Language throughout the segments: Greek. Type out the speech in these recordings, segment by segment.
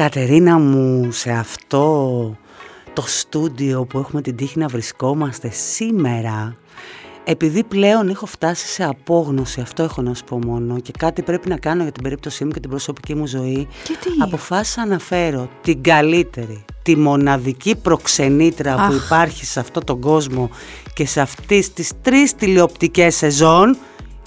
τώρα Κατερίνα μου σε αυτό το στούντιο που έχουμε την τύχη να βρισκόμαστε σήμερα επειδή πλέον έχω φτάσει σε απόγνωση, αυτό έχω να σου πω μόνο και κάτι πρέπει να κάνω για την περίπτωσή μου και την προσωπική μου ζωή. Και τι; Αποφάσισα να φέρω την καλύτερη, τη μοναδική προξενήτρα που Αχ. υπάρχει σε αυτόν τον κόσμο και σε αυτές τις τρεις τηλεοπτικές σεζόν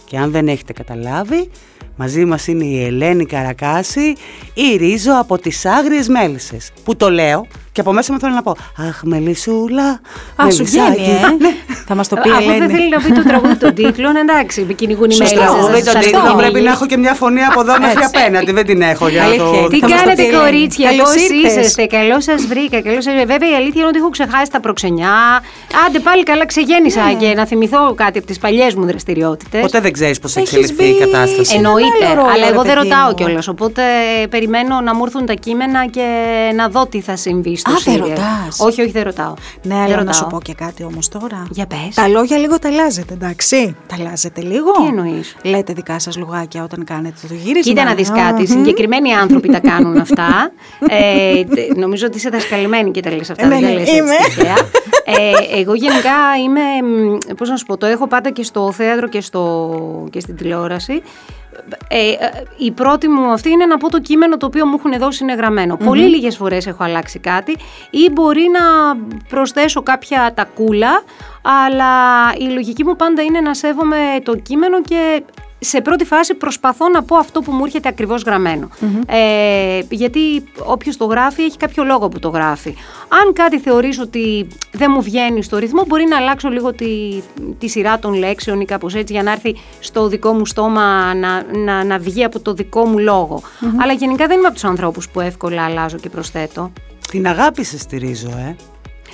και αν δεν έχετε καταλάβει, μαζί μας είναι η Ελένη Καρακάση, η Ρίζο από τις Άγριες Μέλισσες. Που το λέω και από μέσα μου θέλω να πω «Αχ, Μελισσούλα, Α, σου βγαίνει, Μελισσάκι». ε. Ναι. Θα μας το πει η Αφού δεν Ελένη. θέλει να πει το τραγούδι των τίτλων, εντάξει, με κυνηγούν οι Σωστό, μέλισσες, Τραγούδι σας- τον σας τίτλο κυνηγεί. πρέπει να έχω και μια φωνή από εδώ μέχρι Έτσι. απέναντι. Δεν την έχω για Αλήθεια. το. Τι Θα μας το κάνετε πει η Ελένη. κορίτσια, Καλώς πώς ήρθες. είσαστε, καλώ σας βρήκα. Καλώς σας... Βέβαια η αλήθεια είναι ότι έχω ξεχάσει τα προξενιά. Άντε πάλι καλά ξεγέννησα Ναι. και να θυμηθώ κάτι από τις παλιές μου δραστηριότητες. Ποτέ δεν ξέρεις πώς θα Έχεις εξελιχθεί η μπει- κατάσταση. Εν- Εννοείται, άλλο ρόλο, αλλά ρε εγώ δεν παιδί ρωτάω μου. κιόλας. Οπότε ε, περιμένω να μου έρθουν τα κείμενα και να δω τι θα συμβεί στο Α, δεν σύριαλ. ρωτάς. Όχι, όχι, δεν ρωτάω. Ναι, Δεν αλλά να ρωτάω. σου πω και κάτι όμως τώρα. Για πες. Τα λόγια λίγο τα αλλάζετε, εντάξει. Τα αλλάζετε λίγο. Τι εννοείς; Λέτε δικά σας λογάκια όταν κάνετε το γύρισμα. Κοίτα να δεις κάτι, συγκεκριμένοι άνθρωποι τα κάνουν αυτά. Ε, τε- νομίζω ότι είσαι δασκαλεμένη και τα λες αυτά, Ε, δεν ναι, τα ναι, λες έτσι είμαι. τυχαία. Ε, εγώ γενικά είμαι, μ, πώς να σου πω, το έχω πάντα και στο θέατρο και, στο, και στην τηλεόραση. Ε, ε, η πρώτη μου αυτή είναι να πω το κείμενο το οποίο μου έχουν δώσει είναι γραμμένο. Πολύ λίγες φορές έχω αλλάξει κάτι ή μπορεί να προσθέσω κάποια τακούλα, αλλά η λογική μου πάντα είναι να σέβομαι το κείμενο και σε πρώτη φάση προσπαθώ να πω αυτό που μου έρχεται ακριβώς γραμμένο. Ε, γιατί όποιος το γράφει έχει κάποιο λόγο που το γράφει. Αν κάτι θεωρείς ότι δεν μου βγαίνει στο ρυθμό, μπορεί να αλλάξω λίγο τη, τη σειρά των λέξεων ή κάπως έτσι για να έρθει στο δικό μου στόμα να, να, να βγει από το δικό μου λογο Αλλά γενικά δεν είμαι από τους ανθρώπους που εύκολα αλλάζω και προσθέτω. Την αγάπη σε στηρίζω, ε.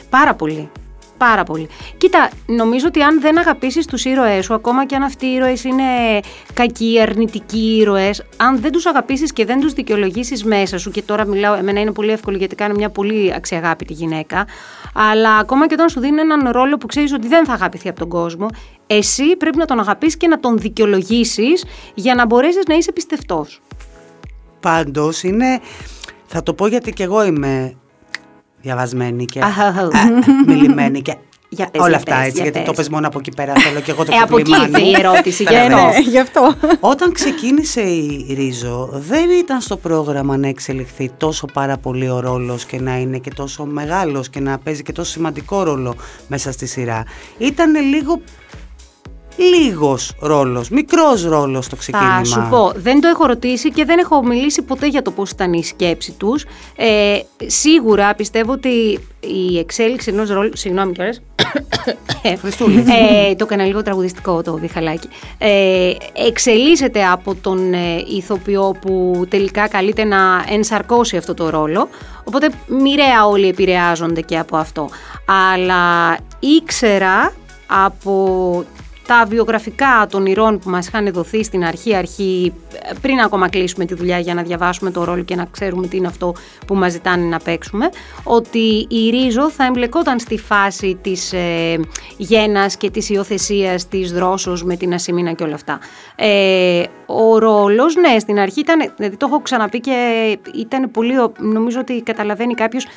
Πάρα πολύ. Πάρα πολύ. Κοίτα, νομίζω ότι αν δεν αγαπήσεις τους ήρωές σου, ακόμα και αν αυτοί οι ήρωες είναι κακοί, αρνητικοί ήρωες, αν δεν τους αγαπήσεις και δεν τους δικαιολογήσεις μέσα σου, και τώρα μιλάω, εμένα είναι πολύ εύκολο γιατί κάνω μια πολύ αξιαγάπητη γυναίκα, αλλά ακόμα και όταν σου δίνει έναν ρόλο που ξέρεις ότι δεν θα αγαπηθεί από τον κόσμο, εσύ πρέπει να τον αγαπήσεις και να τον δικαιολογήσεις για να μπορέσεις να είσαι πιστευτός. Πάντως είναι. Θα το πω γιατί και εγώ είμαι διαβασμένη και Αχα. α, μιλημένη και Για πες, όλα για αυτά πες, έτσι. για Γιατί το πες. πες μόνο από εκεί πέρα. Θέλω και εγώ το Ε, από εκεί κομπλιμάνι ήρθε η μου. ερώτηση, γι' Καταλαβαίνεις. αυτό. Ναι, γι' αυτό. Όταν ξεκίνησε η Ρίζο, δεν ήταν στο πρόγραμμα να εξελιχθεί τόσο πάρα πολύ ο ρόλος και να είναι και τόσο μεγάλος και να παίζει και τόσο σημαντικό ρόλο μέσα στη σειρά. Ήταν λίγο λίγος ρόλος, μικρός ρόλος το ξεκίνημα. Θα σου πω, δεν το έχω ρωτήσει και δεν έχω μιλήσει ποτέ για το πώς ήταν η σκέψη τους. Ε, σίγουρα πιστεύω ότι η εξέλιξη ενός ρόλου... Συγγνώμη κιόλας. Χριστούλη. ε, το έκανα λίγο τραγουδιστικό το διχαλάκι. Ε, εξελίσσεται από τον ε, ηθοποιό που τελικά καλείται να ενσαρκώσει αυτό το ρόλο. Οπότε μοιραία όλοι επηρεάζονται και από αυτό. Αλλά ήξερα από τα βιογραφικά των ηρών που μας είχαν δοθεί στην αρχή, αρχή πριν ακόμα κλείσουμε τη δουλειά για να διαβάσουμε το ρόλο και να ξέρουμε τι είναι αυτό που μας ζητάνε να παίξουμε, ότι η Ρίζο θα εμπλεκόταν στη φάση της ε, γένας και της υιοθεσίας της δρόσος με την Ασημίνα και όλα αυτά. Ε, ο ρόλος, ναι, στην αρχή ήταν, δηλαδή το έχω ξαναπεί και ήταν πολύ, νομίζω ότι καταλαβαίνει κάποιος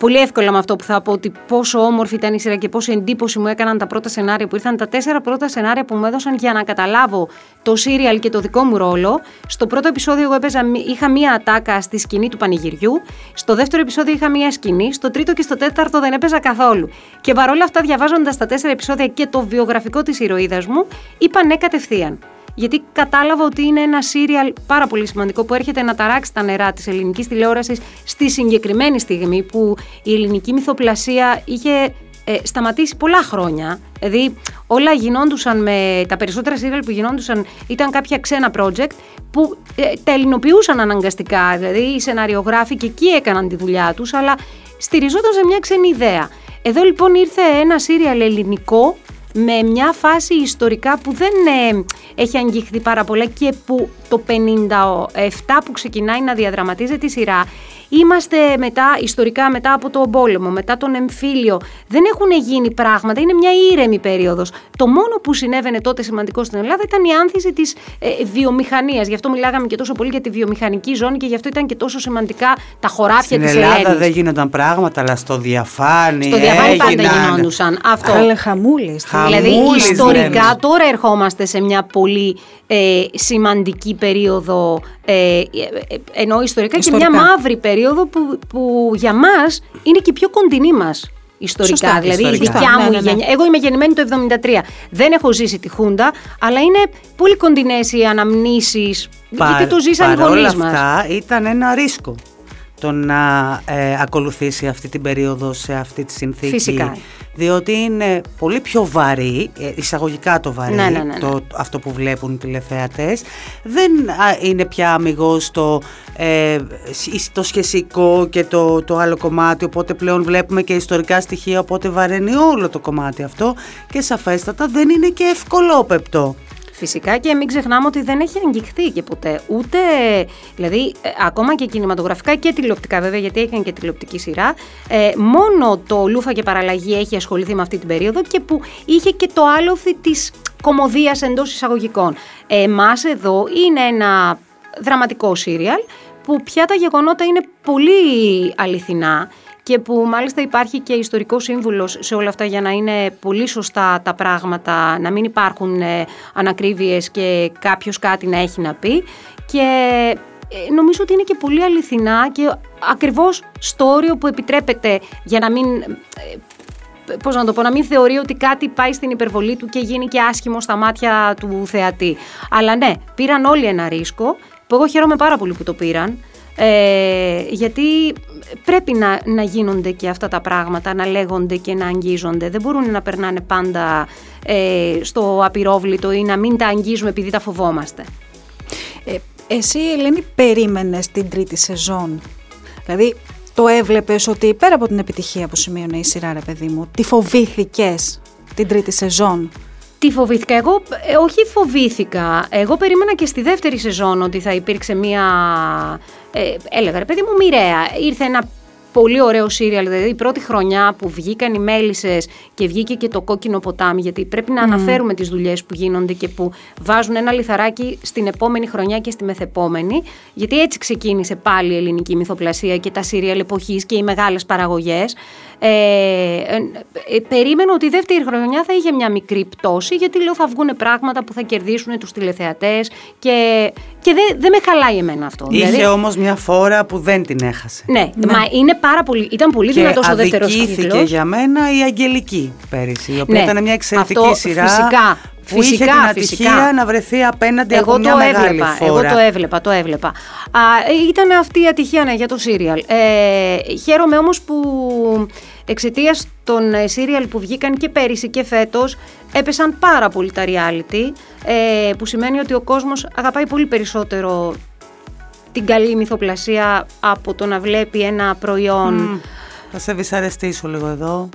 πολύ εύκολα με αυτό που θα πω ότι πόσο όμορφη ήταν η σειρά και πόσο εντύπωση μου έκαναν τα πρώτα σενάρια που ήρθαν. Τα τέσσερα πρώτα σενάρια που μου έδωσαν για να καταλάβω το σύριαλ και το δικό μου ρόλο. Στο πρώτο επεισόδιο εγώ έπαιζα, είχα μία ατάκα στη σκηνή του πανηγυριού. Στο δεύτερο επεισόδιο είχα μία σκηνή. Στο τρίτο και στο τέταρτο δεν έπαιζα καθόλου. Και παρόλα αυτά, διαβάζοντας τα τέσσερα επεισόδια και το βιογραφικό της ηρωίδας μου, είπα ναι κατευθείαν γιατί κατάλαβα ότι είναι ένα σύριαλ πάρα πολύ σημαντικό που έρχεται να ταράξει τα νερά της ελληνικής τηλεόρασης στη συγκεκριμένη στιγμή που η ελληνική μυθοπλασία είχε ε, σταματήσει πολλά χρόνια. Δηλαδή όλα γινόντουσαν με τα περισσότερα σύριαλ που γινόντουσαν ήταν κάποια ξένα project που ε, τα ελληνοποιούσαν αναγκαστικά. Δηλαδή οι σεναριογράφοι και εκεί έκαναν τη δουλειά τους αλλά στηριζόταν σε μια ξένη ιδέα. Εδώ λοιπόν ήρθε ένα σύριαλ ελληνικό με μια φάση ιστορικά που δεν ε, έχει αγγιχθεί πάρα πολλά και που το 57 που ξεκινάει να διαδραματίζεται η σειρά Είμαστε μετά, ιστορικά μετά από τον πόλεμο, μετά τον εμφύλιο. Δεν έχουν γίνει πράγματα, είναι μια ήρεμη περίοδος. Το μόνο που συνέβαινε τότε σημαντικό στην Ελλάδα ήταν η άνθηση της ε, βιομηχανίας. Γι' αυτό μιλάγαμε και τόσο πολύ για τη βιομηχανική ζώνη και γι' αυτό ήταν και τόσο σημαντικά τα χωράφια της Ελλάδα. Στην Ελλάδα δεν γίνονταν πράγματα, αλλά στο διαφάνη. Στο διαφάνη πάντα γινόντουσαν. Αυτό. Αλλά χαμούλη. Δηλαδή, ιστορικά τώρα ερχόμαστε σε μια πολύ ε, σημαντική περίοδο, ε, ε ενώ ιστορικά, και μια μαύρη περίοδο που, που για μας είναι και πιο κοντινή μας ιστορικά. Σωστά, δηλαδή ιστορικά. η δικιά Ναι, μου ναι, ναι. γενιά. Εγώ είμαι γεννημένη το 73. Δεν έχω ζήσει τη Χούντα, αλλά είναι πολύ κοντινές οι αναμνήσεις. γιατί το ζήσαν οι παρόλα γονείς μας. αυτά ήταν ένα ρίσκο το να ε, ακολουθήσει αυτή την περίοδο σε αυτή τη συνθήκη. Φυσικά. Διότι είναι πολύ πιο βαρύ, ε, εισαγωγικά το βαρύ, Ναι, ναι, ναι, ναι. Το, αυτό που βλέπουν οι τηλεθεατές. Δεν α, είναι πια αμυγός το, ε, σ- το σχεσικό και το, το άλλο κομμάτι, οπότε πλέον βλέπουμε και ιστορικά στοιχεία, οπότε βαραίνει όλο το κομμάτι αυτό και σαφέστατα δεν είναι και ευκολόπεπτο. Φυσικά και μην ξεχνάμε ότι δεν έχει αγγιχθεί και ποτέ. Ούτε, δηλαδή, ε, ακόμα και κινηματογραφικά και τηλεοπτικά, βέβαια, γιατί έκανε και τηλεοπτική σειρά. Ε, μόνο το Λούφα και Παραλλαγή έχει ασχοληθεί με αυτή την περίοδο και που είχε και το άλοθη της κομμωδίας εντός εισαγωγικών. Εμάς εδώ είναι ένα δραματικό σύριαλ που πια τα γεγονότα είναι πολύ αληθινά και που μάλιστα υπάρχει και ιστορικός σύμβουλος σε όλα αυτά για να είναι πολύ σωστά τα πράγματα, να μην υπάρχουν ε, ανακρίβειες και κάποιος κάτι να έχει να πει και ε, νομίζω ότι είναι και πολύ αληθινά και ακριβώς στο όριο που επιτρέπεται για να μην... ε, Πώς να το πω, να μην θεωρεί ότι κάτι πάει στην υπερβολή του και γίνει και άσχημο στα μάτια του θεατή. Αλλά ναι, πήραν όλοι ένα ρίσκο, που εγώ χαίρομαι πάρα πολύ που το πήραν, ε, γιατί πρέπει να, να γίνονται και αυτά τα πράγματα, να λέγονται και να αγγίζονται. Δεν μπορούν να περνάνε πάντα ε, στο απειρόβλητο ή να μην τα αγγίζουμε επειδή τα φοβόμαστε. Ε, εσύ, Ελένη, περίμενες την τρίτη σεζόν. Δηλαδή, το έβλεπες ότι πέρα από την επιτυχία που σημείωνε η σειρά, ρε παιδί μου, τι φοβήθηκες την τρίτη σεζόν; Τι φοβήθηκα. Εγώ ε, όχι φοβήθηκα. Εγώ περίμενα και στη δεύτερη σεζόν ότι θα υπήρξε μία. Ε, έλεγα ρε παιδί μου, μοιραία. Ήρθε ένα πολύ ωραίο σύριαλ. Δηλαδή η πρώτη χρονιά που βγήκαν οι μέλισσες και βγήκε και το κόκκινο ποτάμι. Γιατί πρέπει να αναφέρουμε τις δουλειές που γίνονται και που βάζουν ένα λιθαράκι στην επόμενη χρονιά και στη μεθεπόμενη. Γιατί έτσι ξεκίνησε πάλι η ελληνική μυθοπλασία και τα σύριαλ εποχής και οι μεγάλες παραγωγές. Ε, ε, ε, περίμενα ότι η δεύτερη χρονιά θα είχε μια μικρή πτώση γιατί λέω θα βγουν πράγματα που θα κερδίσουν τους τηλεθεατές και, και δεν δεν με χαλάει εμένα αυτό. Είχε Δηλαδή, όμως μια φόρα που δεν την έχασε. ναι, μα είναι πάρα πολύ, ήταν πολύ και δυνατός ο δεύτερος αδικήθηκε κύκλος. για μένα η Αγγελική πέρυσι, η οποία Ναι, ήταν μια εξαιρετική αυτό σειρά φυσικά, που είχε φυσικά, την ατυχία φυσικά. να βρεθεί απέναντι Εγώ από μια το μεγάλη έβλεπα, φόρα. εγώ το έβλεπα, το έβλεπα. Α, ε, ήταν αυτή η ατυχία ναι, για το σύριαλ. Ε, χαίρομαι όμως που εξαιτίας των ε, σύριαλ που βγήκαν και πέρυσι και φέτος έπεσαν πάρα πολύ τα reality, ε, που σημαίνει ότι ο κόσμος αγαπάει πολύ περισσότερο την καλή μυθοπλασία από το να βλέπει ένα προϊόν. Μμ, Θα σε δυσαρεστήσω λίγο εδώ.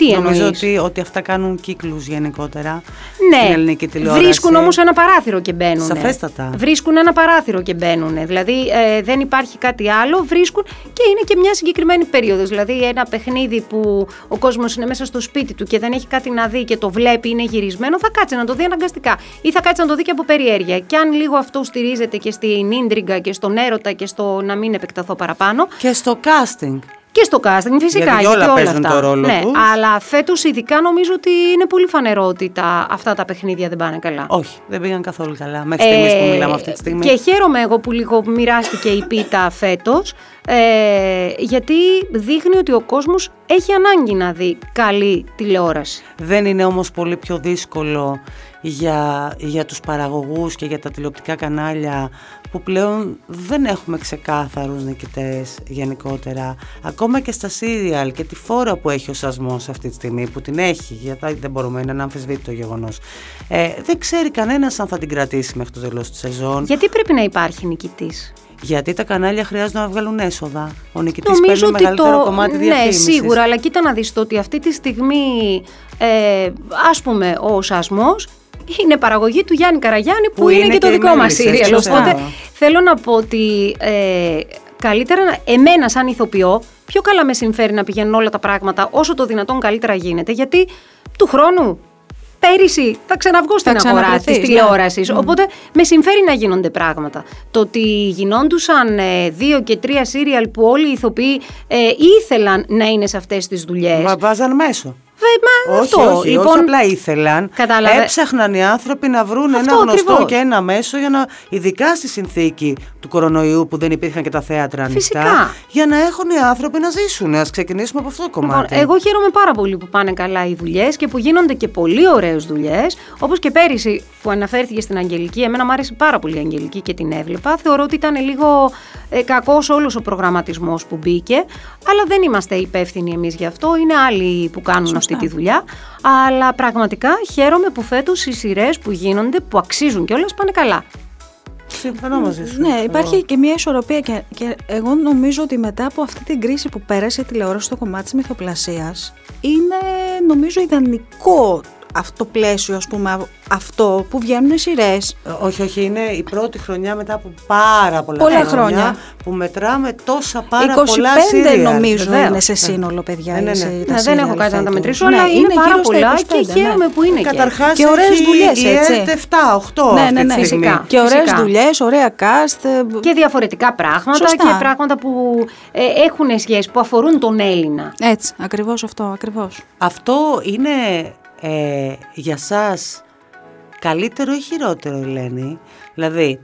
Τι Νομίζω εννοείς; ότι, ότι αυτά κάνουν κύκλους γενικότερα Ναι, στην ελληνική τηλεόραση. βρίσκουν όμως ένα παράθυρο και μπαίνουν. Σαφέστατα. Βρίσκουν ένα παράθυρο και μπαίνουν. Δηλαδή ε, δεν υπάρχει κάτι άλλο, βρίσκουν και είναι και μια συγκεκριμένη περίοδος. Δηλαδή ένα παιχνίδι που ο κόσμος είναι μέσα στο σπίτι του και δεν έχει κάτι να δει και το βλέπει, είναι γυρισμένο, θα κάτσει να το δει αναγκαστικά. Ή θα κάτσει να το δει και από περιέργεια. Και αν λίγο αυτό στηρίζεται και στην ίντριγκα και στον έρωτα και στο να μην επεκταθώ παραπάνω, Και στο casting. Και στο casting, φυσικά. Γιατί όλα παίζουν αυτά. το ρόλο ναι, τους. Αλλά φέτος ειδικά νομίζω ότι είναι πολύ φανερό ότι τα, αυτά τα παιχνίδια δεν πάνε καλά. Όχι, δεν πήγαν καθόλου καλά. Μέχρι στιγμής που μιλάμε αυτή τη στιγμή. Ε, Και χαίρομαι εγώ που λίγο μοιράστηκε η πίτα φέτος, ε, γιατί δείχνει ότι ο κόσμος έχει ανάγκη να δει καλή τηλεόραση. Δεν είναι όμως πολύ πιο δύσκολο για, για τους παραγωγούς και για τα τηλεοπτικά κανάλια που πλέον δεν έχουμε ξεκάθαρους νικητές γενικότερα. Ακόμα και στα σύριαλ και τη φόρα που έχει ο σασμός αυτή τη στιγμή, που την έχει, γιατί δεν μπορούμε να είναι αμφισβήτητο γεγονός. Ε, δεν ξέρει κανένας αν θα την κρατήσει μέχρι το τέλος της σεζόν. Γιατί πρέπει να υπάρχει νικητής; Γιατί τα κανάλια χρειάζονται να βγάλουν έσοδα. Ο νικητής παίρνει μεγαλύτερο το... κομμάτι Ναι, διαφήμισης. σίγουρα, αλλά κοίτα να δεις το ότι αυτή τη στιγμή, ε, ας πούμε, ο Σασμός είναι παραγωγή του Γιάννη Καραγιάννη που, Που είναι, είναι και το και η δικό μας μέλισσες, σύριαλ. σωστά. Οπότε θέλω να πω ότι ε, καλύτερα να- εμένα σαν ηθοποιό πιο καλά με συμφέρει να πηγαίνουν όλα τα πράγματα όσο το δυνατόν καλύτερα γίνεται γιατί του χρόνου πέρυσι θα ξαναβγώ στην αγορά ξαναβρεθείς, της ναι. τηλεόρασης οπότε με συμφέρει να γίνονται πράγματα. Το ότι γινόντουσαν ε, δύο και τρία σύριαλ που όλοι οι ηθοποιοί ε, ήθελαν να είναι σε αυτές τις δουλειές. Μα βάζαν μέσο. Βε- μα Όχι, αυτό. όχι, λοιπόν, όχι απλά ήθελαν. Κατάλαβε. Έψαχναν οι άνθρωποι να βρουν Αυτό ένα γνωστό ακριβώς. και ένα μέσο για να. ειδικά στη συνθήκη του κορονοϊού που δεν υπήρχαν και τα θέατρα ανοιχτά. Φυσικά. Για να έχουν οι άνθρωποι να ζήσουν. Α ξεκινήσουμε από αυτό το Λοιπόν, κομμάτι. εγώ χαίρομαι πάρα πολύ που πάνε καλά οι δουλειές και που γίνονται και πολύ ωραίες δουλειές. Όπως και πέρυσι που αναφέρθηκε στην Αγγελική. Εμένα μου άρεσε πάρα πολύ η Αγγελική και την έβλεπα. Θεωρώ ότι ήταν λίγο ε, κακός όλος ο προγραμματισμός που μπήκε. Αλλά δεν είμαστε υπεύθυνοι εμείς γι' αυτό. Είναι άλλοι που κάνουν αυτή τη δουλειά. Αλλά πραγματικά χαίρομαι που φέτος οι σειρές που γίνονται, που αξίζουν κιόλας, πάνε καλά. Συμφωνώ μαζί σου. Ναι, Εγώ. υπάρχει και μια ισορροπία και, και εγώ νομίζω ότι μετά από αυτή την κρίση που πέρασε η τηλεόραση στο κομμάτι της μυθοπλασίας είναι νομίζω ιδανικό αυτό το πλαίσιο ας πούμε α- αυτό που βγαίνουν σειρές. Ε, Όχι, όχι, είναι η πρώτη χρονιά μετά από πάρα πολλά, Πολλά χρόνια. που μετράμε τόσα πάρα 25 πολλά σύριαλ. νομίζω βεβαίως. είναι σε σύνολο παιδιά. Ναι, ναι, οι ναι. σε- Ναι, τα δεν σύριαλ έχω κάτι να τα φέτος. μετρήσω, Ναι, αλλά είναι, πάρα γύρω στα πολλά 25, και ναι. χαίρομαι που είναι και. Καταρχάς Και ωραίες έχει δουλειές, η έτσι. ΕΡΤ 7-8 Ναι, αυτή ναι, τη ναι. στιγμή. Φυσικά. Και ωραίες Φυσικά. δουλειές, ωραία cast. ε, και διαφορετικά πράγματα Σωστά. και πράγματα που ε, έχουν σχέση, που αφορούν τον Έλληνα. Έτσι, ακριβώς αυτό, ακριβώς. Αυτό είναι ε, για σας καλύτερο ή χειρότερο, Ελένη; Δηλαδή,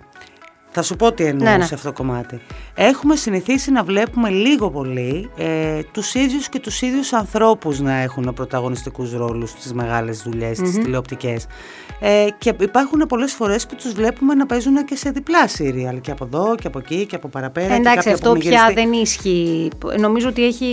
θα σου πω τι εννοώ Ναι, ναι. σε αυτό το κομμάτι. Έχουμε συνηθίσει να βλέπουμε λίγο πολύ ε, τους ίδιους και τους ίδιους ανθρώπους να έχουν πρωταγωνιστικούς ρόλους στις μεγάλες δουλειές, στις τηλεοπτικές. Ε, και υπάρχουν πολλές φορές που τους βλέπουμε να παίζουν και σε διπλά σύριαλ και από εδώ και από εκεί και από παραπέρα. και Εντάξει, κάποια αυτό που πια μηγεριστεί. δεν ισχύει. Νομίζω ότι έχει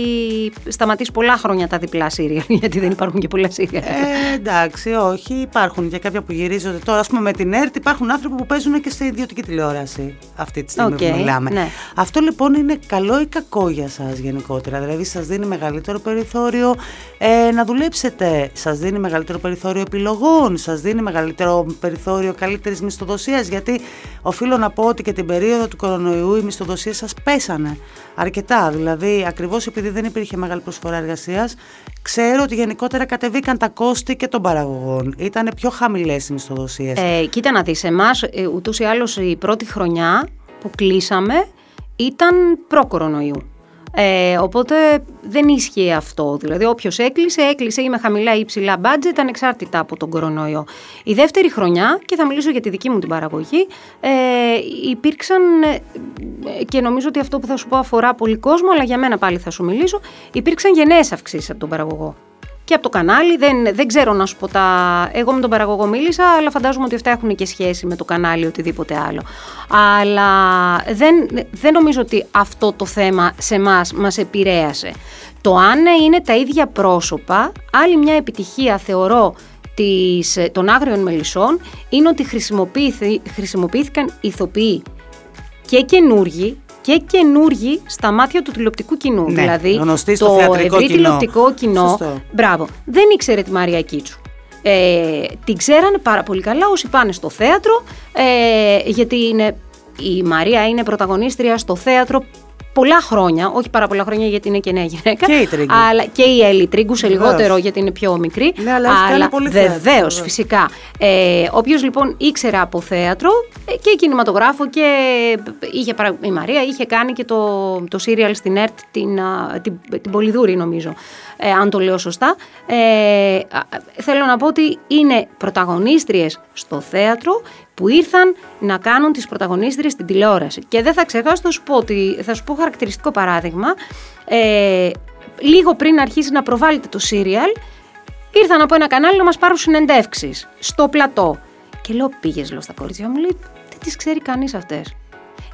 σταματήσει πολλά χρόνια τα διπλά σύριαλ, γιατί δεν υπάρχουν και πολλά σύριαλ. Ε, εντάξει, όχι. Υπάρχουν και κάποια που γυρίζονται τώρα. Α πούμε, με την ΕΡΤ υπάρχουν άνθρωποι που παίζουν και σε ιδιωτική τηλεόραση αυτή τη στιγμή Οκ, που μιλάμε. ναι. Αυτό λοιπόν είναι καλό ή κακό για σας γενικότερα; Δηλαδή, σας δίνει μεγαλύτερο περιθώριο ε, να δουλέψετε; Σας δίνει μεγαλύτερο περιθώριο επιλογών; Σας δίνει μεγαλύτερο περιθώριο καλύτερης μισθοδοσίας; Γιατί οφείλω να πω ότι και την περίοδο του κορονοϊού οι μισθοδοσίες σας πέσανε αρκετά. Δηλαδή, ακριβώς επειδή δεν υπήρχε μεγάλη προσφορά εργασίας, ξέρω ότι γενικότερα κατεβήκαν τα κόστη και των παραγωγών. Ήταν πιο χαμηλές οι μισθοδοσίες. Ε, κοίτα να δεις, εμάς ε, ούτως ή άλλως η πρώτη χρονιά που κλείσαμε ήταν προ-κορονοϊού. Ε, οπότε δεν ίσχυε αυτό. Δηλαδή, όποιος έκλεισε, έκλεισε ή με χαμηλά ή ψηλά budget, ανεξάρτητα από τον κορονοϊό. Η δεύτερη χρονιά, και θα μιλήσω για τη δική μου την παραγωγή, ε, υπήρξαν, ε, και νομίζω ότι αυτό που θα σου πω αφορά πολύ κόσμο, αλλά για μένα πάλι θα σου μιλήσω, υπήρξαν γενναίες αυξήσεις από τον παραγωγό και από το κανάλι. Δεν, δεν ξέρω να σου πω τα. Εγώ με τον παραγωγό μίλησα, αλλά φαντάζομαι ότι αυτά έχουν και σχέση με το κανάλι ή οτιδήποτε άλλο. Αλλά δεν, δεν νομίζω ότι αυτό το θέμα σε εμάς μας επηρέασε. Το αν είναι τα ίδια πρόσωπα, άλλη μια επιτυχία θεωρώ της, των άγριων μελισσών είναι ότι χρησιμοποιήθη- χρησιμοποιήθηκαν ηθοποιοί και καινούργοι και καινούργοι στα μάτια του τηλεοπτικού κοινού. Ναι, δηλαδή, γνωστοί στο το θεατρικό ευρύ κοινό. τηλεοπτικό κοινό. Σωστό. Μπράβο. Δεν ήξερε τη Μαρία Κίτσου. Ε, την ξέρανε πάρα πολύ καλά όσοι πάνε στο θέατρο, ε, γιατί είναι, η Μαρία είναι πρωταγωνίστρια στο θέατρο πολλά χρόνια, όχι πάρα πολλά χρόνια γιατί είναι και νέα γυναίκα. Και η Τρίγκου. Αλλά και η Έλλη Τρίγκου σε Βεβαίως. λιγότερο γιατί είναι πιο μικρή. Ναι, αλλά έχει κάνει πολύ θέατρο, Βεβαίως, βεβαίως. φυσικά. Ε, Όποιο λοιπόν ήξερε από θέατρο ε, και κινηματογράφο και είχε, παρα- η Μαρία είχε κάνει και το, το serial στην ΕΡΤ την, α, την, την Πολυδούρη νομίζω, ε, αν το λέω σωστά. Ε, α, θέλω να πω ότι είναι πρωταγωνίστριες στο θέατρο που ήρθαν να κάνουν τις πρωταγωνίστριες στην τηλεόραση. Και δεν θα ξεχάσω, θα σου πω, ότι, θα σου πω χαρακτηριστικό παράδειγμα. Ε, λίγο πριν αρχίσει να προβάλλεται το serial, ήρθαν από ένα κανάλι να μας πάρουν συνεντεύξεις στο πλατό. Και λέω, πήγες λέω στα κορίτσια μου, λέει, δεν τις ξέρει κανείς αυτές.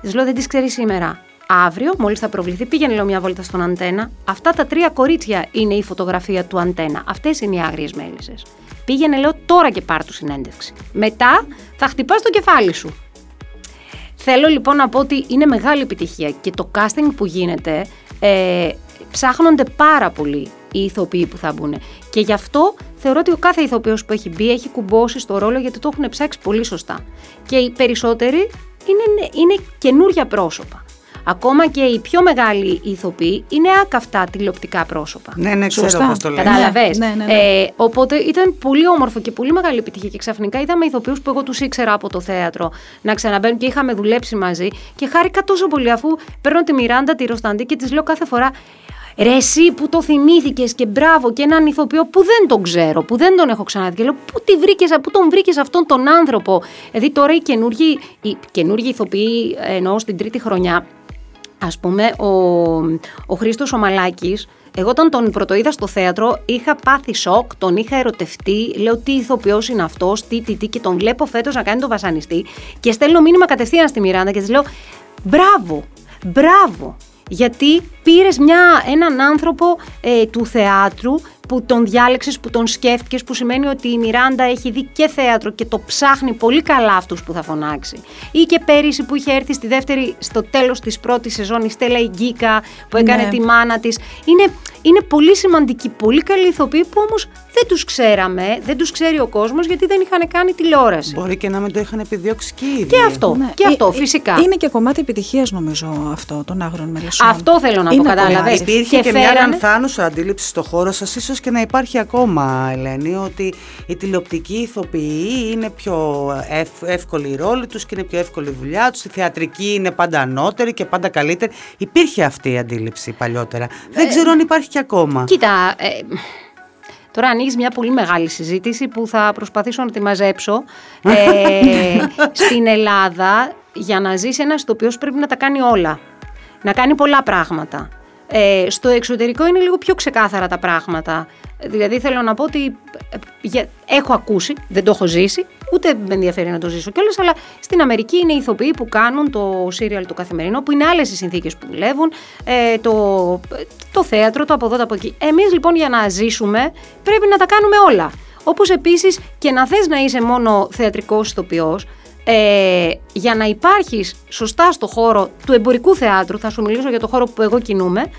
Της λέω, δεν τις ξέρει σήμερα. Αύριο, μόλις θα προβληθεί, πήγαινε λέω μια βόλτα στον αντένα. Αυτά τα τρία κορίτσια είναι η φωτογραφία του αντένα. Αυτές είναι οι άγριες μέλισσες. Πήγαινε, λέω, τώρα και πάρ τους συνέντευξη. Μετά θα χτυπάς το κεφάλι σου. Θέλω λοιπόν να πω ότι είναι μεγάλη επιτυχία και το casting που γίνεται ε, ψάχνονται πάρα πολύ οι ηθοποιοί που θα μπουν. Και γι' αυτό θεωρώ ότι ο κάθε ηθοποιός που έχει μπει έχει κουμπώσει στο ρόλο γιατί το έχουν ψάξει πολύ σωστά. Και οι περισσότεροι είναι, είναι καινούργια πρόσωπα. Ακόμα και οι πιο μεγάλοι ηθοποιοί είναι άκαυτα τηλεοπτικά πρόσωπα. Ναι, ναι, ξέρω Σωστά. πώς το λέει. Κατάλαβες; Ναι, ναι, ναι. Ε, οπότε ήταν πολύ όμορφο και πολύ μεγάλη επιτυχία. Και ξαφνικά είδαμε ηθοποιούς που εγώ τους ήξερα από το θέατρο να ξαναμπαίνουν και είχαμε δουλέψει μαζί. Και χάρηκα τόσο πολύ αφού παίρνω τη Μιράντα, τη Ροσταντή και της λέω κάθε φορά. Ρε εσύ που το θυμήθηκες και μπράβο και έναν ηθοποιό που δεν τον ξέρω, που δεν τον έχω ξαναδεί. Και λέω πού, τη βρήκες, πού τον βρήκες αυτόν τον άνθρωπο. Δηλαδή τώρα οι καινούργοι, οι καινούργοι ηθοποιοί εννοώ στην τρίτη χρονιά Ας πούμε, ο, ο Χρήστος ο Μαλάκης, εγώ όταν τον πρωτοείδα στο θέατρο είχα πάθει σοκ, τον είχα ερωτευτεί, λέω τι ηθοποιός είναι αυτός, τι, τι, τι και τον βλέπω φέτος να κάνει το βασανιστή και στέλνω μήνυμα κατευθείαν στη Μιράντα και της λέω μπράβο, μπράβο, γιατί πήρες μια, έναν άνθρωπο ε, του θεάτρου που τον διάλεξες, που τον σκέφτηκες, που σημαίνει ότι η Μιράντα έχει δει και θέατρο και το ψάχνει πολύ καλά αυτούς που θα φωνάξει. Ή και πέρυσι που είχε έρθει στη δεύτερη, στο τέλος της πρώτης σεζόν η Στέλλα Ιγκίκα που έκανε Ναι. τη μάνα της. Είναι, είναι πολύ σημαντικοί, πολύ καλοί ηθοποιοί που όμως δεν τους ξέραμε, δεν τους ξέρει ο κόσμος γιατί δεν είχαν κάνει τηλεόραση. Μπορεί και να μην το είχαν επιδιώξει και οι ίδιοι. Και αυτό, Ναι. και αυτό Ε, ε, φυσικά. Είναι και κομμάτι επιτυχίας, νομίζω, αυτό των άγρων μελισσών. Αυτό θέλω να Είναι πω, πολύ κατάλαβες. κομμάτι. Υπήρχε και, μια φέρανε- λανθάνουσα αντίληψη στο χώρο σας, ίσως και να υπάρχει ακόμα, Ελένη, ότι οι τηλεοπτικοί ηθοποιοί είναι πιο ευ- εύκολη η ρόλη τους και είναι πιο εύκολη η δουλειά τους, η θεατρική είναι πάντα ανώτερη και πάντα καλύτερη. Υπήρχε αυτή η αντίληψη παλιότερα. Δεν ξέρω αν υπάρχει και ακόμα. Κοίτα, ε, τώρα ανοίγεις μια πολύ μεγάλη συζήτηση που θα προσπαθήσω να τη μαζέψω. Ε, στην Ελλάδα, για να ζήσει ένας ηθοποιός πρέπει να τα κάνει όλα. Να κάνει πολλά πράγματα. Ε, στο εξωτερικό είναι λίγο πιο ξεκάθαρα τα πράγματα. Δηλαδή θέλω να πω ότι ε, για- έχω ακούσει, δεν το έχω ζήσει, ούτε με ενδιαφέρει να το ζήσω κιόλας, αλλά στην Αμερική είναι οι ηθοποιοί που κάνουν το σύριαλ το καθημερινό, που είναι άλλες οι συνθήκες που δουλεύουν, ε, το, το θέατρο, το από εδώ, το από εκεί. Εμείς λοιπόν για να ζήσουμε πρέπει να τα κάνουμε όλα. Όπως επίσης και να θες να είσαι μόνο θεατρικός ηθοποιός, ε, για να υπάρχεις σωστά στο χώρο του εμπορικού θεάτρου, θα σου μιλήσω για το χώρο που εγώ κινούμαι,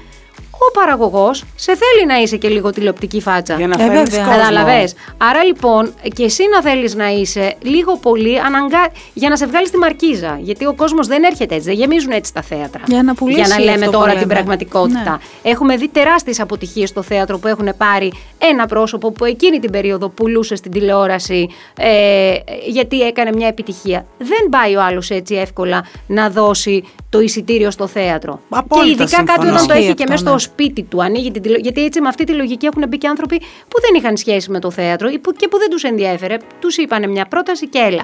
ο παραγωγός σε θέλει να είσαι και λίγο τηλεοπτική φάτσα. Για να Ε, φέρνεις βέβαια. κόσμο. Καταλαβες. Άρα λοιπόν και εσύ να θέλεις να είσαι λίγο πολύ αναγκά... για να σε βγάλει στη μαρκίζα. Γιατί ο κόσμος δεν έρχεται έτσι, δεν γεμίζουν έτσι τα θέατρα. Για να πουλήσει Για να λέμε αυτό που τώρα λέμε. την πραγματικότητα. Έχουμε δει τεράστιες αποτυχίες στο θέατρο που έχουν πάρει ένα πρόσωπο που εκείνη την περίοδο πουλούσε στην τηλεόραση ε, γιατί έκανε μια επιτυχία. Δεν πάει ο άλλος έτσι εύκολα να δώσει το εισιτήριο στο θέατρο. Απόλυτα και ειδικά κάτι συμφωνώ. όταν το Ισχύει έχει και αυτό, μέσα ναι. στο σπίτι του, ανοίγει την τηλε... Γιατί έτσι με αυτή τη λογική έχουν μπει και άνθρωποι που δεν είχαν σχέση με το θέατρο ή που- και που δεν τους ενδιέφερε. Τους είπανε μια πρόταση και έλα.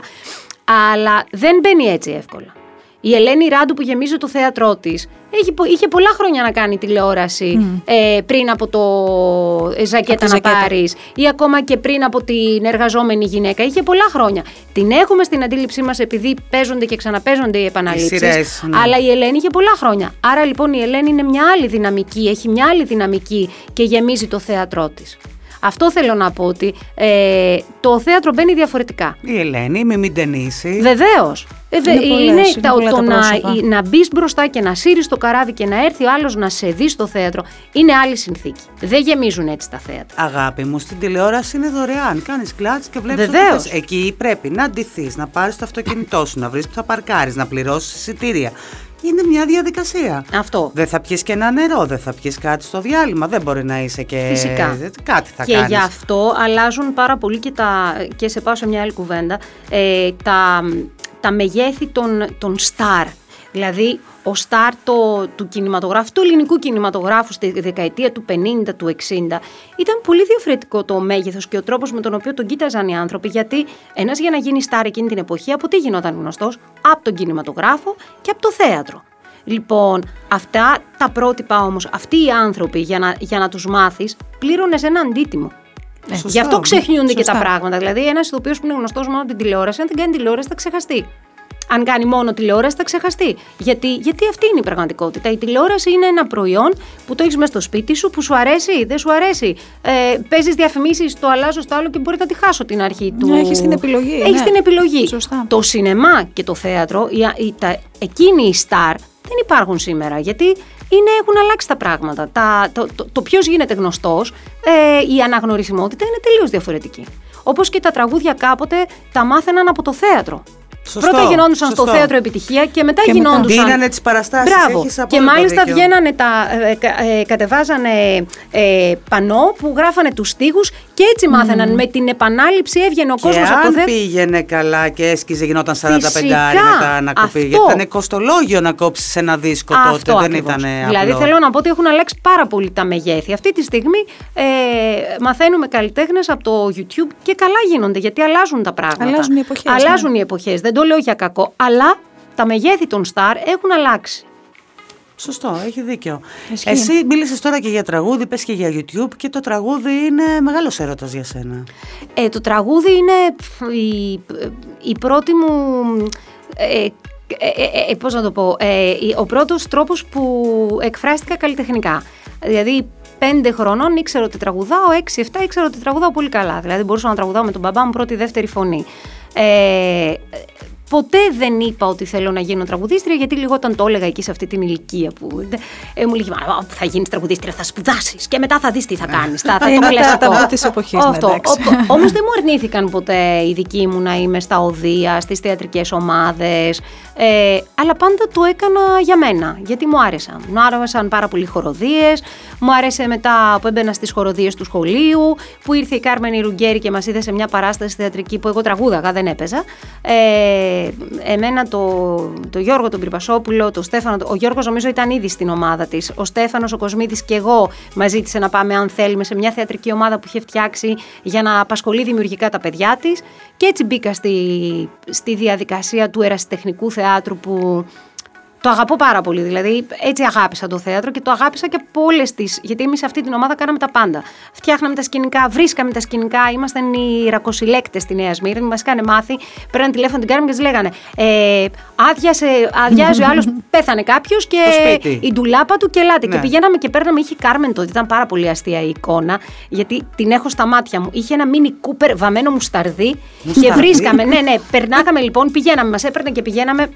Αλλά δεν μπαίνει έτσι εύκολα. Η Ελένη Ράντου που γεμίζει το θέατρό της είχε πολλά χρόνια να κάνει τηλεόραση ε, πριν από το ε, ζακέτα Από τη να ζακέτα. πάρεις ή ακόμα και πριν από την εργαζόμενη γυναίκα. Είχε πολλά χρόνια. Την έχουμε στην αντίληψή μας επειδή παίζονται και ξαναπέζονται οι επαναλήψεις σειρές, ναι. Αλλά η Ελένη είχε πολλά χρόνια. Άρα λοιπόν η Ελένη είναι μια άλλη δυναμική, έχει μια άλλη δυναμική και γεμίζει το θέατρό της. Αυτό θέλω να πω ότι ε, το θέατρο μπαίνει διαφορετικά. Η Ελένη, μη μην ταινίσει. Βεβαίως. Ε, Είναι πολλές, είναι είναι τα- πολλά το τα να, πρόσωπα. να μπεις μπροστά και να σύρεις το καράβι και να έρθει ο άλλος να σε δει στο θέατρο είναι άλλη συνθήκη. Δεν γεμίζουν έτσι τα θέατρα. Αγάπη μου, στην τηλεόραση είναι δωρεάν. Κάνεις κλατς και βλέπεις. Βεβαίως. Εκεί πρέπει να ντυθείς, να πάρεις το αυτοκίνητό σου, να βρεις που θα παρκάρεις, να πληρώσεις εισιτήρια. Είναι μια διαδικασία. Αυτό. Δεν θα πιεις και ένα νερό, δεν θα πιεις κάτι στο διάλειμμα. Δεν μπορεί να είσαι και. Φυσικά. Κάτι θα και κάνεις. γι' αυτό αλλάζουν πάρα πολύ και, τα, και σε πάω σε μια άλλη κουβέντα, ε, τα, τα μεγέθη των, των star. Δηλαδή, ο στάρ το, του κινηματογράφου, του ελληνικού κινηματογράφου στη δεκαετία του 50, του 60, ήταν πολύ διαφορετικό το μέγεθος και ο τρόπος με τον οποίο τον κοίταζαν οι άνθρωποι, γιατί ένας για να γίνει στάρ εκείνη την εποχή, από τι γινόταν γνωστός, από τον κινηματογράφο και από το θέατρο. Λοιπόν, αυτά τα πρότυπα όμως, αυτοί οι άνθρωποι για να, για να τους μάθεις, πλήρωνες ένα αντίτιμο. Σωστά. Γι' αυτό ξεχνιούνται και Σωστά. τα πράγματα. Δηλαδή, ένας ηθοποιός που είναι γνωστός μόνο από την τηλεόραση, αν δεν κάνει τηλεόραση, θα ξεχαστεί. Αν κάνει μόνο τηλεόραση, θα ξεχαστεί. Γιατί, γιατί αυτή είναι η πραγματικότητα. Η τηλεόραση είναι ένα προϊόν που το έχεις μέσα στο σπίτι σου, που σου αρέσει, δεν σου αρέσει. Ε, Παίζεις διαφημίσεις, το αλλάζω στο άλλο και μπορεί να τη χάσω την αρχή του. Ναι, έχεις την επιλογή. Έχεις ναι. την επιλογή. Σωστά. Το σινεμά και το θέατρο, η, η, τα, εκείνοι οι στάρ δεν υπάρχουν σήμερα. Γιατί είναι, έχουν αλλάξει τα πράγματα. Τα, το το, το ποιος γίνεται γνωστός, ε, η αναγνωρισιμότητα είναι τελείως διαφορετική. Όπως και τα τραγούδια κάποτε τα μάθαιναν από το θέατρο. Σωστό, Πρώτα γινόντουσαν στο σωστό. θέατρο επιτυχία και μετά Και μετά. γινόντουσαν. Δίνανε τις παραστάσεις, Μπράβο. έχεις Και απόλυτο μάλιστα δίκιο. βγαίνανε τα. Ε, κα- ε, κατεβάζανε ε, πανό που γράφανε τους στίχους και έτσι μάθαιναν. Με την επανάληψη έβγαινε ο Και κόσμος από το αν θέατρο. πήγαινε καλά και έσκιζε, γινόταν 45 Φυσικά. μετά να κοπεί. Γιατί Αυτό. ήταν κοστολόγιο να κόψεις ένα δίσκο Αυτό τότε. Δεν ακριβώς. ήταν Δηλαδή απλό. θέλω να πω ότι έχουν αλλάξει πάρα πολύ τα μεγέθη. Αυτή τη στιγμή ε, μαθαίνουμε καλλιτέχνες από το YouTube και καλά γίνονται γιατί αλλάζουν τα πράγματα. Αλλάζουν οι εποχές, Αλλάζουν οι εποχές. Δεν το λέω για κακό. Αλλά τα μεγέθη των στάρ έχουν αλλάξει. Σωστό, έχει δίκιο. Ισχύει. Εσύ μίλησες τώρα και για τραγούδι, πες και για YouTube και το τραγούδι είναι μεγάλος έρωτας για σένα. Ε, το τραγούδι είναι πφ, η, η πρώτη μου... Ε, ε, ε, ε, πώς να το πω, ε, η- ο πρώτος τρόπος που εκφράστηκα καλλιτεχνικά. Δηλαδή, πέντε χρονών ήξερα ότι τραγουδάω, έξι, εφτά ήξερα ότι τραγουδάω πολύ καλά. Δηλαδή, μπορούσα να τραγουδάω με τον μπαμπά μου πρώτη, δεύτερη φωνή. Ε, ποτέ δεν είπα ότι θέλω να γίνω τραγουδίστρια, γιατί λίγο όταν το έλεγα εκεί σε αυτή την ηλικία που ε, μου λέγει «Μα, θα γίνεις τραγουδίστρια, θα σπουδάσεις και μετά θα δεις τι θα κάνεις. Θα, θα Είναι το τα κλασικό». ταμπού της εποχής, ναι, Αυτό. εντάξει. Όμως δεν μου αρνήθηκαν ποτέ οι δικοί μου να είμαι στα οδεία, στις θεατρικές ομάδες. Ε, αλλά πάντα το έκανα για μένα, γιατί μου άρεσαν. Μου άρεσαν πάρα πολύ χοροδίες. Μου άρεσε μετά που έμπαινα στις χοροδίες του σχολείου, που ήρθε η Κάρμενη Ρουγκέρη και μας είδε σε μια παράσταση θεατρική που εγώ τραγούδαγα, δεν έπαιζα. Ε, εμένα το, το Γιώργο τον Πυρπασόπουλο, το Στέφανο, ο Γιώργος νομίζω ήταν ήδη στην ομάδα της. Ο Στέφανος, ο Κοσμίδης και εγώ μας ζήτησε να πάμε, αν θέλουμε, σε μια θεατρική ομάδα που είχε φτιάξει για να απασχολεί δημιουργικά τα παιδιά της. Και έτσι μπήκα στη, στη διαδικασία του ερασιτεχνικού θεάτρου που το αγαπώ πάρα πολύ. Δηλαδή, έτσι αγάπησα το θέατρο και το αγάπησα και από όλες τις. Γιατί εμείς σε αυτή την ομάδα κάναμε τα πάντα. Φτιάχναμε τα σκηνικά, βρίσκαμε τα σκηνικά, ήμασταν οι ρακοσυλλέκτες στη Νέα Σμύρνη. Μας είχαν μάθει, παίρναν τηλέφωνο την Κάρμεν και τη λέγανε ε, άδειασε, Αδειάζει ο άλλος, πέθανε κάποιος και Το σπίτι. η ντουλάπα του και ελάτε. Ναι. Και πηγαίναμε και παίρναμε, είχε η Κάρμεν τότε, ήταν πάρα πολύ αστεία η εικόνα, γιατί την έχω στα μάτια μου. Είχε ένα μίνι κούπερ βαμμένο μουσταρδί και Μουσταρδί. βρίσκαμε. Ναι, ναι, περνάγαμε λοιπόν, πηγαίναμε, μας έπαιρνε και πηγαίναμε.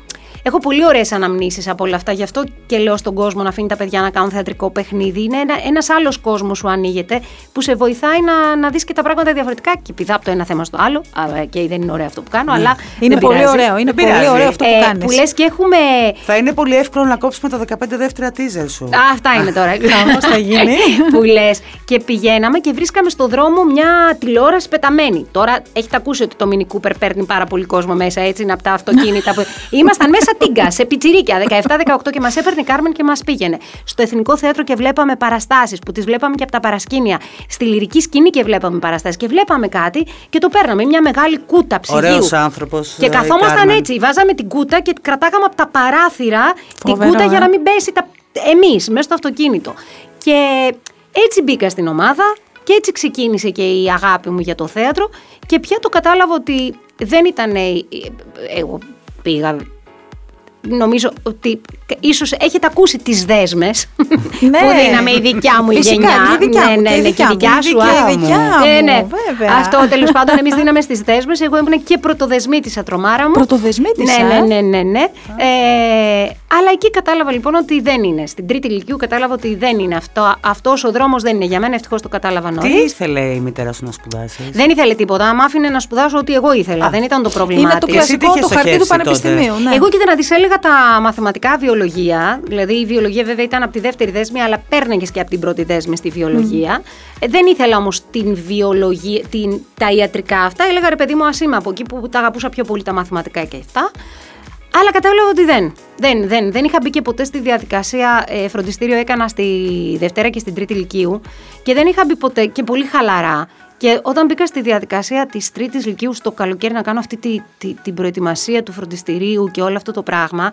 Έχω πολύ ωραίες αναμνήσεις από όλα αυτά. Γι' αυτό και λέω στον κόσμο να αφήνει τα παιδιά να κάνουν θεατρικό παιχνίδι. Είναι ένα ένας άλλος κόσμος σου ανοίγεται που σε βοηθάει να, να δεις και τα πράγματα διαφορετικά. Και πηδά από το ένα θέμα στο άλλο. Α, ε, και δεν είναι ωραίο αυτό που κάνω, αλλά. Είναι δεν πολύ πειράζει. ωραίο, είναι Δεν πολύ πειράζει. ωραίο αυτό που Ε, κάνεις. που λες και έχουμε. Θα είναι πολύ εύκολο να κόψουμε τα 15 δεύτερα teaser σου. Α, αυτά είναι τώρα. Χαμός θα γίνει. που λες. Και πηγαίναμε και βρίσκαμε στο δρόμο μια τηλεόραση πεταμένη. Τώρα έχετε ακούσει ότι το Mini Cooper παίρνει πάρα πολύ κόσμο μέσα, έτσι είναι από τα αυτοκίνητα. που... Ήμασταν μέσα τίγκα, σε πιτσιρίκια, 17-18 και μας έπαιρνε η Κάρμεν και μας πήγαινε. Στο Εθνικό Θέατρο και βλέπαμε παραστάσεις που τις βλέπαμε και από τα παρασκήνια. Στη λυρική σκηνή και βλέπαμε παραστάσεις και βλέπαμε κάτι και το παίρναμε. Μια μεγάλη κούτα ψυγείου. Ωραίος άνθρωπος, Και ε, η καθόμασταν Κάρμεν. έτσι. Βάζαμε την κούτα και κρατάγαμε από τα παράθυρα την Φοβερό, κούτα ε. για να μην πέσει τα... εμείς μέσα στο αυτοκίνητο. Και έτσι μπήκα στην ομάδα και έτσι ξεκίνησε και η αγάπη μου για το θέατρο και πια το κατάλαβα ότι δεν ήταν. Εγώ πήγα. Νομίζω ότι ίσως έχετε ακούσει τις δέσμες Ναι. που δίναμε η δικιά μου η Φυσικά, γενιά. και η δικιά ναι, μου, ναι, και η ναι, δικιά και η μου, δικιά και η σου. δικιά α. μου, δικιά Ε, μου, ναι. βέβαια. Αυτό τέλος πάντων εμείς δίναμε στις δέσμες. Εγώ ήμουν και πρωτοδεσμήτησα τρομάρα μου. Πρωτοδεσμήτησα, Ναι, ε. ναι, ναι, ναι. ναι. Ε, αλλά εκεί κατάλαβα λοιπόν ότι δεν είναι. Στην τρίτη ηλικίου κατάλαβα ότι δεν είναι αυτό. Αυτός ο δρόμος δεν είναι για μένα. Ευτυχώς το κατάλαβα Τι νωρίς. ήθελε η μητέρα σου να σπουδάσεις; Δεν ήθελε τίποτα. Μ' άφηνε να σπουδάσω ό,τι εγώ ήθελα. Α. δεν ήταν το πρόβλημά Είναι το της. Εσύ τι κλασικό, είχες το στο χαρτί του χέρι σου τότε; πανεπιστημίου. Ναι. Εγώ κοίτα να τη έλεγα τα μαθηματικά βιολογία. Δηλαδή η βιολογία βέβαια ήταν από τη δεύτερη δέσμη, αλλά παίρνεγε και από την πρώτη δέσμη στη βιολογία. Ε, δεν ήθελα όμως την βιολογία, την, τα ιατρικά αυτά. Έλεγα ρε παιδί μου, ας είμαι από εκεί που τα αγαπούσα πιο πολύ τα μαθηματικά και αυτά. Αλλά κατάλαβα ότι δεν. Δεν, δεν, δεν είχα μπει και ποτέ στη διαδικασία. Ε, φροντιστήριο έκανα στη Δευτέρα και στην Τρίτη Λυκείου και δεν είχα μπει ποτέ και πολύ χαλαρά. Και όταν μπήκα στη διαδικασία της Τρίτης Λυκείου στο καλοκαίρι να κάνω αυτή τη, τη- την προετοιμασία του φροντιστηρίου και όλο αυτό το πράγμα,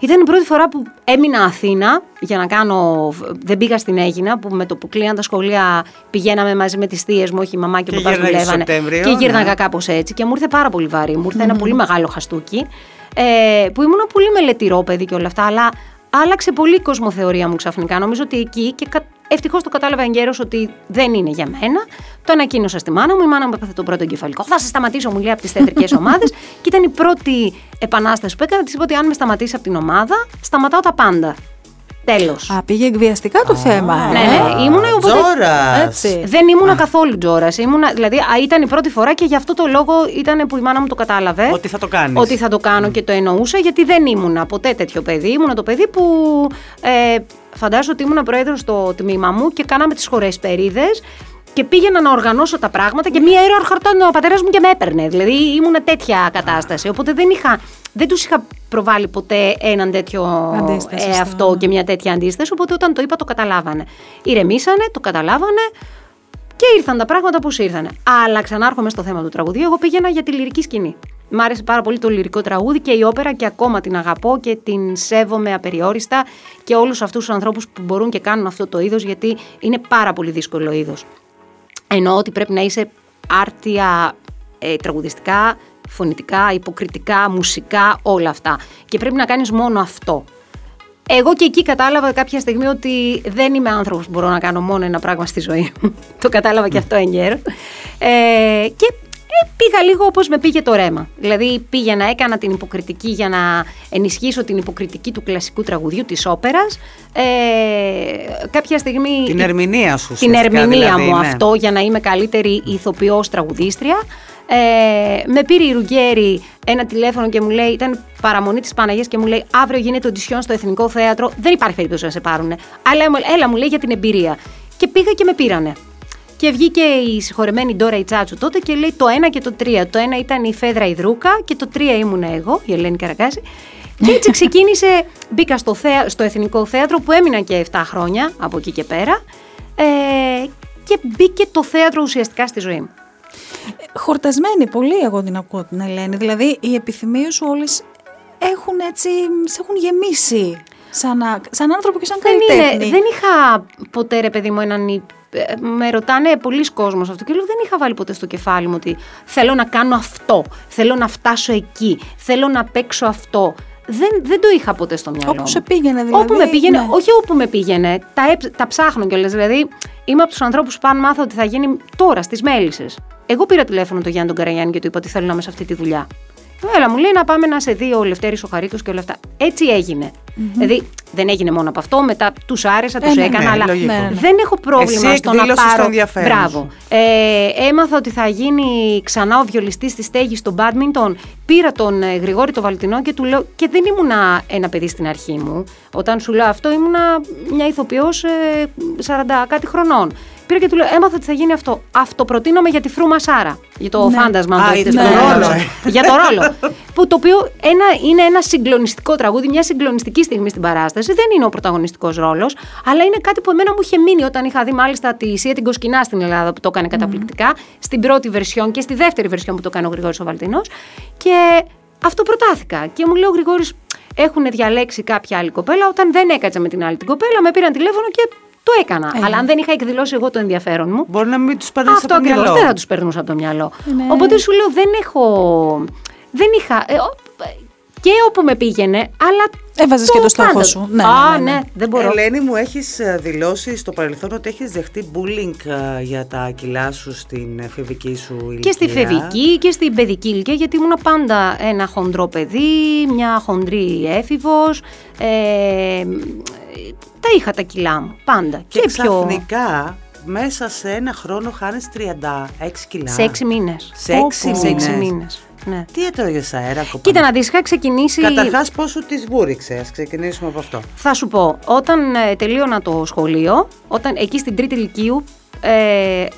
ήταν η πρώτη φορά που έμεινα Αθήνα για να κάνω. Δεν πήγα στην Έγινα, που με το που κλείναν τα σχολεία πηγαίναμε μαζί με τις θείες μου, όχι η μαμά και ο Και παπάς γύρναγες δουλεύανε. Σεπτέμβριο, Και γύρναγα ναι. κάπως έτσι. Και μου ήρθε πάρα πολύ βαρύ. Μου ήρθε ένα πολύ μεγάλο χαστούκι. Ε, που ήμουν πολύ μελετηρό παιδί και όλα αυτά, αλλά άλλαξε πολύ η κοσμοθεωρία μου ξαφνικά. Νομίζω ότι εκεί και ευτυχώς το κατάλαβα εγκαίρως ότι δεν είναι για μένα. Το ανακοίνωσα στη μάνα μου. Η μάνα μου έπαθε τον πρώτο εγκεφαλικό. Θα σε σταματήσω, μου λέει, από τις θεατρικές ομάδες. και ήταν η πρώτη επανάσταση που έκανα. Της είπα ότι αν με σταματήσει από την ομάδα, σταματάω τα πάντα. Τέλος. Α, πήγε εκβιαστικά το θέμα. Ναι, ναι. Ήμουνα οπότε. Τζόρας. Έτσι. Δεν ήμουνα καθόλου τζόρας. Δηλαδή, α, ήταν η πρώτη φορά και γι' αυτό το λόγο ήταν που η μάνα μου το κατάλαβε. Ότι θα το κάνεις. Ότι θα το κάνω και το εννοούσα, γιατί δεν ήμουνα ποτέ τέτοιο παιδί. Ήμουνα το παιδί που. Ε, φαντάζομαι ότι ήμουνα πρόεδρος στο τμήμα μου και κάναμε τις χωρές περίδες και πήγαινα να οργανώσω τα πράγματα και μία ώρα χαρτών ο πατέρας μου και με έπαιρνε. Δηλαδή ήμουν τέτοια κατάσταση. Οπότε δεν, είχα, δεν τους είχα προβάλει ποτέ έναν τέτοιο Αντίσταση ε, στο- αυτό και μια τέτοια αντίσταση. Οπότε όταν το είπα το καταλάβανε. Ηρεμήσανε, το καταλάβανε και ήρθαν τα πράγματα πώ ήρθαν. Αλλά ξανάρχομαι στο θέμα του τραγουδίου. Εγώ πήγαινα για τη λυρική σκηνή. Μ' άρεσε πάρα πολύ το λυρικό τραγούδι και η όπερα και ακόμα την αγαπώ και την σέβομαι απεριόριστα και όλους αυτούς τους ανθρώπους που μπορούν και κάνουν αυτό το είδος γιατί είναι πάρα πολύ δύσκολο είδος. Εννοώ ότι πρέπει να είσαι άρτια ε, τραγουδιστικά, φωνητικά, υποκριτικά, μουσικά, όλα αυτά. Και πρέπει να κάνεις μόνο αυτό. Εγώ και εκεί κατάλαβα κάποια στιγμή ότι δεν είμαι άνθρωπος που μπορώ να κάνω μόνο ένα πράγμα στη ζωή μου. το κατάλαβα και αυτό εγκαίρω. Ε, και ε, πήγα λίγο όπως με πήγε το ρέμα. Δηλαδή πήγαινα, έκανα την υποκριτική για να ενισχύσω την υποκριτική του κλασικού τραγουδιού της όπερας. Ε, κάποια στιγμή... Την ερμηνεία σου. Την ουσιαστικά, ερμηνεία δηλαδή, μου ναι. αυτό για να είμαι καλύτερη ηθοποιός τραγουδίστρια. Ε, με πήρε η Ρουγκέρη ένα τηλέφωνο και μου λέει, ήταν παραμονή της Παναγίας και μου λέει αύριο γίνεται οντισιόν στο Εθνικό Θέατρο, δεν υπάρχει περίπτωση να σε πάρουνε. Αλλά έλα μου λέει για την εμπειρία. Και πήγα και με πήρανε. Και βγήκε η συγχωρεμένη Ντόρα Ιτσάτσου τότε και λέει το ένα και το τρία. Το ένα ήταν η Φέδρα Ιδρούκα και το τρία ήμουν εγώ, η Ελένη Καρακάση. Και έτσι ξεκίνησε, μπήκα στο, θέα, στο Εθνικό Θέατρο που έμεινα και 7 χρόνια από εκεί και πέρα. Ε, και μπήκε το θέατρο ουσιαστικά στη ζωή μου. Χορτασμένη πολύ εγώ την ακούω την Ελένη. Δηλαδή οι επιθυμίες σου όλες έχουν έτσι, σε έχουν γεμίσει σαν, α- σαν άνθρωπο και σαν Δεν, καλλιτέχνη. είναι, δεν είχα ποτέ ρε παιδί μου έναν... υ- ε, Με ρωτάνε πολλοί κόσμος αυτό και λέω δεν είχα βάλει ποτέ στο κεφάλι μου ότι θέλω να κάνω αυτό, θέλω να φτάσω εκεί, θέλω να παίξω αυτό. Δεν, δεν το είχα ποτέ στο μυαλό Όπου μου. σε πήγαινε δηλαδή. Όπου με πήγαινε, ναι. όχι όπου με πήγαινε, τα, έψ- τα ψάχνω κιόλας. Δηλαδή, είμαι από τους ανθρώπους που πάνε μάθω ότι θα γίνει τώρα στις Μέλισσες. Εγώ πήρα τηλέφωνο τον Γιάννη τον Καραγιάννη και του είπα ότι θέλω να είμαι σε αυτή τη δουλειά. Έλα, μου λέει να πάμε να σε δει ο Λευτέρης ο Χαρίτος και όλα αυτά. Έτσι έγινε. Δηλαδή, δεν έγινε μόνο από αυτό, μετά τους άρεσα, τους Ε, ναι, έκανα, ναι, αλλά λογικό. Ναι, ναι, ναι. δεν έχω πρόβλημα Εσύ στο να εκδήλωσες το πάρω. ενδιαφέρον Μπράβο. σου. Ε, έμαθα ότι θα γίνει ξανά ο βιολιστής στη στέγης στο μπάντμιντον. Πήρα τον ε, Γρηγόρη το Βαλτινό και του λέω. Και δεν ήμουνα ένα παιδί στην αρχή μου. Όταν σου λέω αυτό, ήμουνα μια ηθοποιός ε, 40 κάτι χρονών. Πήρα και του λέω: Έμαθα ότι θα γίνει αυτό. Αυτοπροτείνομαι για τη Φρού Μασάρα. Για το Ναι. φάντασμα, αν Α, το έχετε για στο το μυαλό ρόλο. σας. για το ρόλο. που το οποίο ένα, είναι ένα συγκλονιστικό τραγούδι, μια συγκλονιστική στιγμή στην παράσταση. Δεν είναι ο πρωταγωνιστικός ρόλος, αλλά είναι κάτι που εμένα μου είχε μείνει όταν είχα δει μάλιστα τη Σία την Κοσκινά στην Ελλάδα που το έκανε καταπληκτικά, στην πρώτη βερσιόν και στη δεύτερη βερσιόν που το έκανε ο Γρηγόρης ο Βαλτινός. Και αυτό προτάθηκα. Και μου λέει ο Γρηγόρης, έχουν διαλέξει κάποια άλλη κοπέλα. Όταν δεν έκατσα με την άλλη την κοπέλα, με πήραν τηλέφωνο και το έκανα. Ε. Αλλά αν δεν είχα εκδηλώσει εγώ το ενδιαφέρον μου, Μπορεί να μην τους περνάει αυτό από το ακριβώς. μυαλό. Δεν θα τους περνούσα από το μυαλό. Ναι. Οπότε σου λέω δεν έχω. Δεν είχα. ε, ο- και όπου με πήγαινε, αλλά. Έβαζες και το στόχο πάντα- σου. Ναι, Α, ναι, ναι, ναι. δεν μπορώ. Ελένη μου έχεις ε, δηλώσει στο παρελθόν ότι έχεις δεχτεί bullying ε, για τα κιλά σου στην εφηβική σου ηλικία. Και στη φεβική και στην παιδική ηλικία, γιατί ήμουν πάντα ένα χοντρό παιδί, μια χοντρή έφηβος. Ε, τα είχα τα κιλά μου, πάντα. Και, πιο. ξαφνικά μέσα σε ένα χρόνο χάνεις 36 κιλά. Σε έξι μήνες. Σε έξι Όπου. Σε έξι μήνες. Μήνες. Ναι. Τι έτρωγες αέρα κοπανί. Κοίτα να δεις, είχα ξεκινήσει... Καταρχάς πόσο τις βούριξες, ας ξεκινήσουμε από αυτό. Θα σου πω, όταν ε, τελείωνα το σχολείο, όταν εκεί στην τρίτη ηλικίου, ε, ε,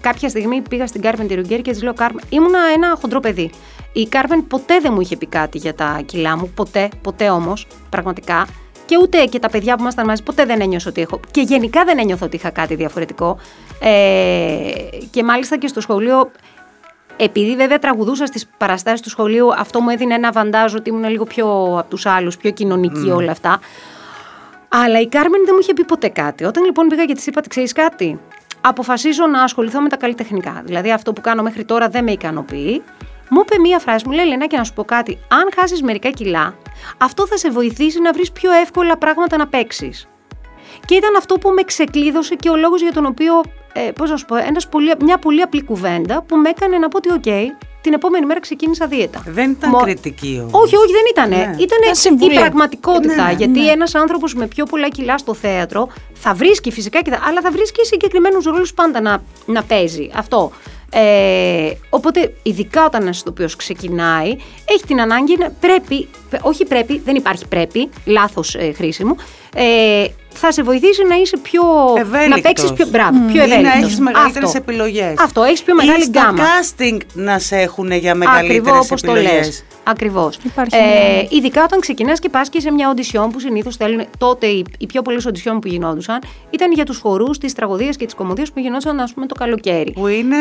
κάποια στιγμή πήγα στην Κάρμεν τη Ρουγκέρ και της λέω: Κάρμεν, ήμουνα ένα χοντρό παιδί. Η Κάρμεν ποτέ δεν μου είχε πει κάτι για τα κιλά μου, ποτέ, ποτέ όμως, πραγματικά. Και ούτε και τα παιδιά που ήμασταν μαζί, ποτέ δεν ένιωσα ότι έχω. Και γενικά δεν ένιωθα ότι είχα κάτι διαφορετικό. Ε, και μάλιστα και στο σχολείο επειδή βέβαια τραγουδούσα στις παραστάσεις του σχολείου, αυτό μου έδινε ένα βαντάζ ότι ήμουν λίγο πιο από τους άλλους, πιο κοινωνική όλα αυτά. Αλλά η Κάρμεν δεν μου είχε πει ποτέ κάτι. Όταν λοιπόν πήγα και της είπα, ξέρεις κάτι; Αποφασίζω να ασχοληθώ με τα καλλιτεχνικά. Δηλαδή αυτό που κάνω μέχρι τώρα δεν με ικανοποιεί. μου είπε μία φράση, μου λέει Λένα και να σου πω κάτι. Αν χάσεις μερικά κιλά, αυτό θα σε βοηθήσει να βρεις πιο εύκολα πράγματα να παίξεις. Και ήταν αυτό που με ξεκλείδωσε και ο λόγος για τον οποίο, ε, πώς να σου πω, ένας πολύ, μια πολύ απλή κουβέντα που με έκανε να πω ότι, οκ, την επόμενη μέρα ξεκίνησα δίαιτα. Δεν ήταν Μο- κριτική όμως. Όχι, όχι, δεν ήταν. Ναι. Ήταν Ήταν η συμβουλή. πραγματικότητα. Ναι, ναι, γιατί ναι. ένας ένας άνθρωπος με πιο πολλά κιλά στο θέατρο θα βρίσκει φυσικά, και θα, αλλά θα βρίσκει συγκεκριμένους ρόλους πάντα να, να παίζει. Αυτό. Ε, οπότε, ειδικά όταν ένας ηθοποιός ξεκινάει, έχει την ανάγκη να πρέπει, όχι πρέπει, δεν υπάρχει πρέπει, λάθος ε, χρήση μου, ε, θα σε βοηθήσει να είσαι πιο. να Ευέλικτος. παίξεις πιο. Μπράβο, πιο Ή να ευέλικτος. έχεις μεγαλύτερες Αυτό. επιλογές. Αυτό, έχεις πιο μεγάλη Ή στα γκάμα. casting να σε έχουν για Ακριβώ μεγαλύτερες όπως το επιλογές. λες. Ακριβώς. Υπάρχει Ε, μια- ειδικά όταν ξεκινάς και πας και σε μια οντισιόν που συνήθως θέλουν. Τότε οι, οι πιο πολλές οντισιόν που γινόντουσαν ήταν για τους χορούς, τι τραγωδίε και τι κομμωδίε που γινόντουσαν, ας πούμε, το καλοκαίρι. Που είναι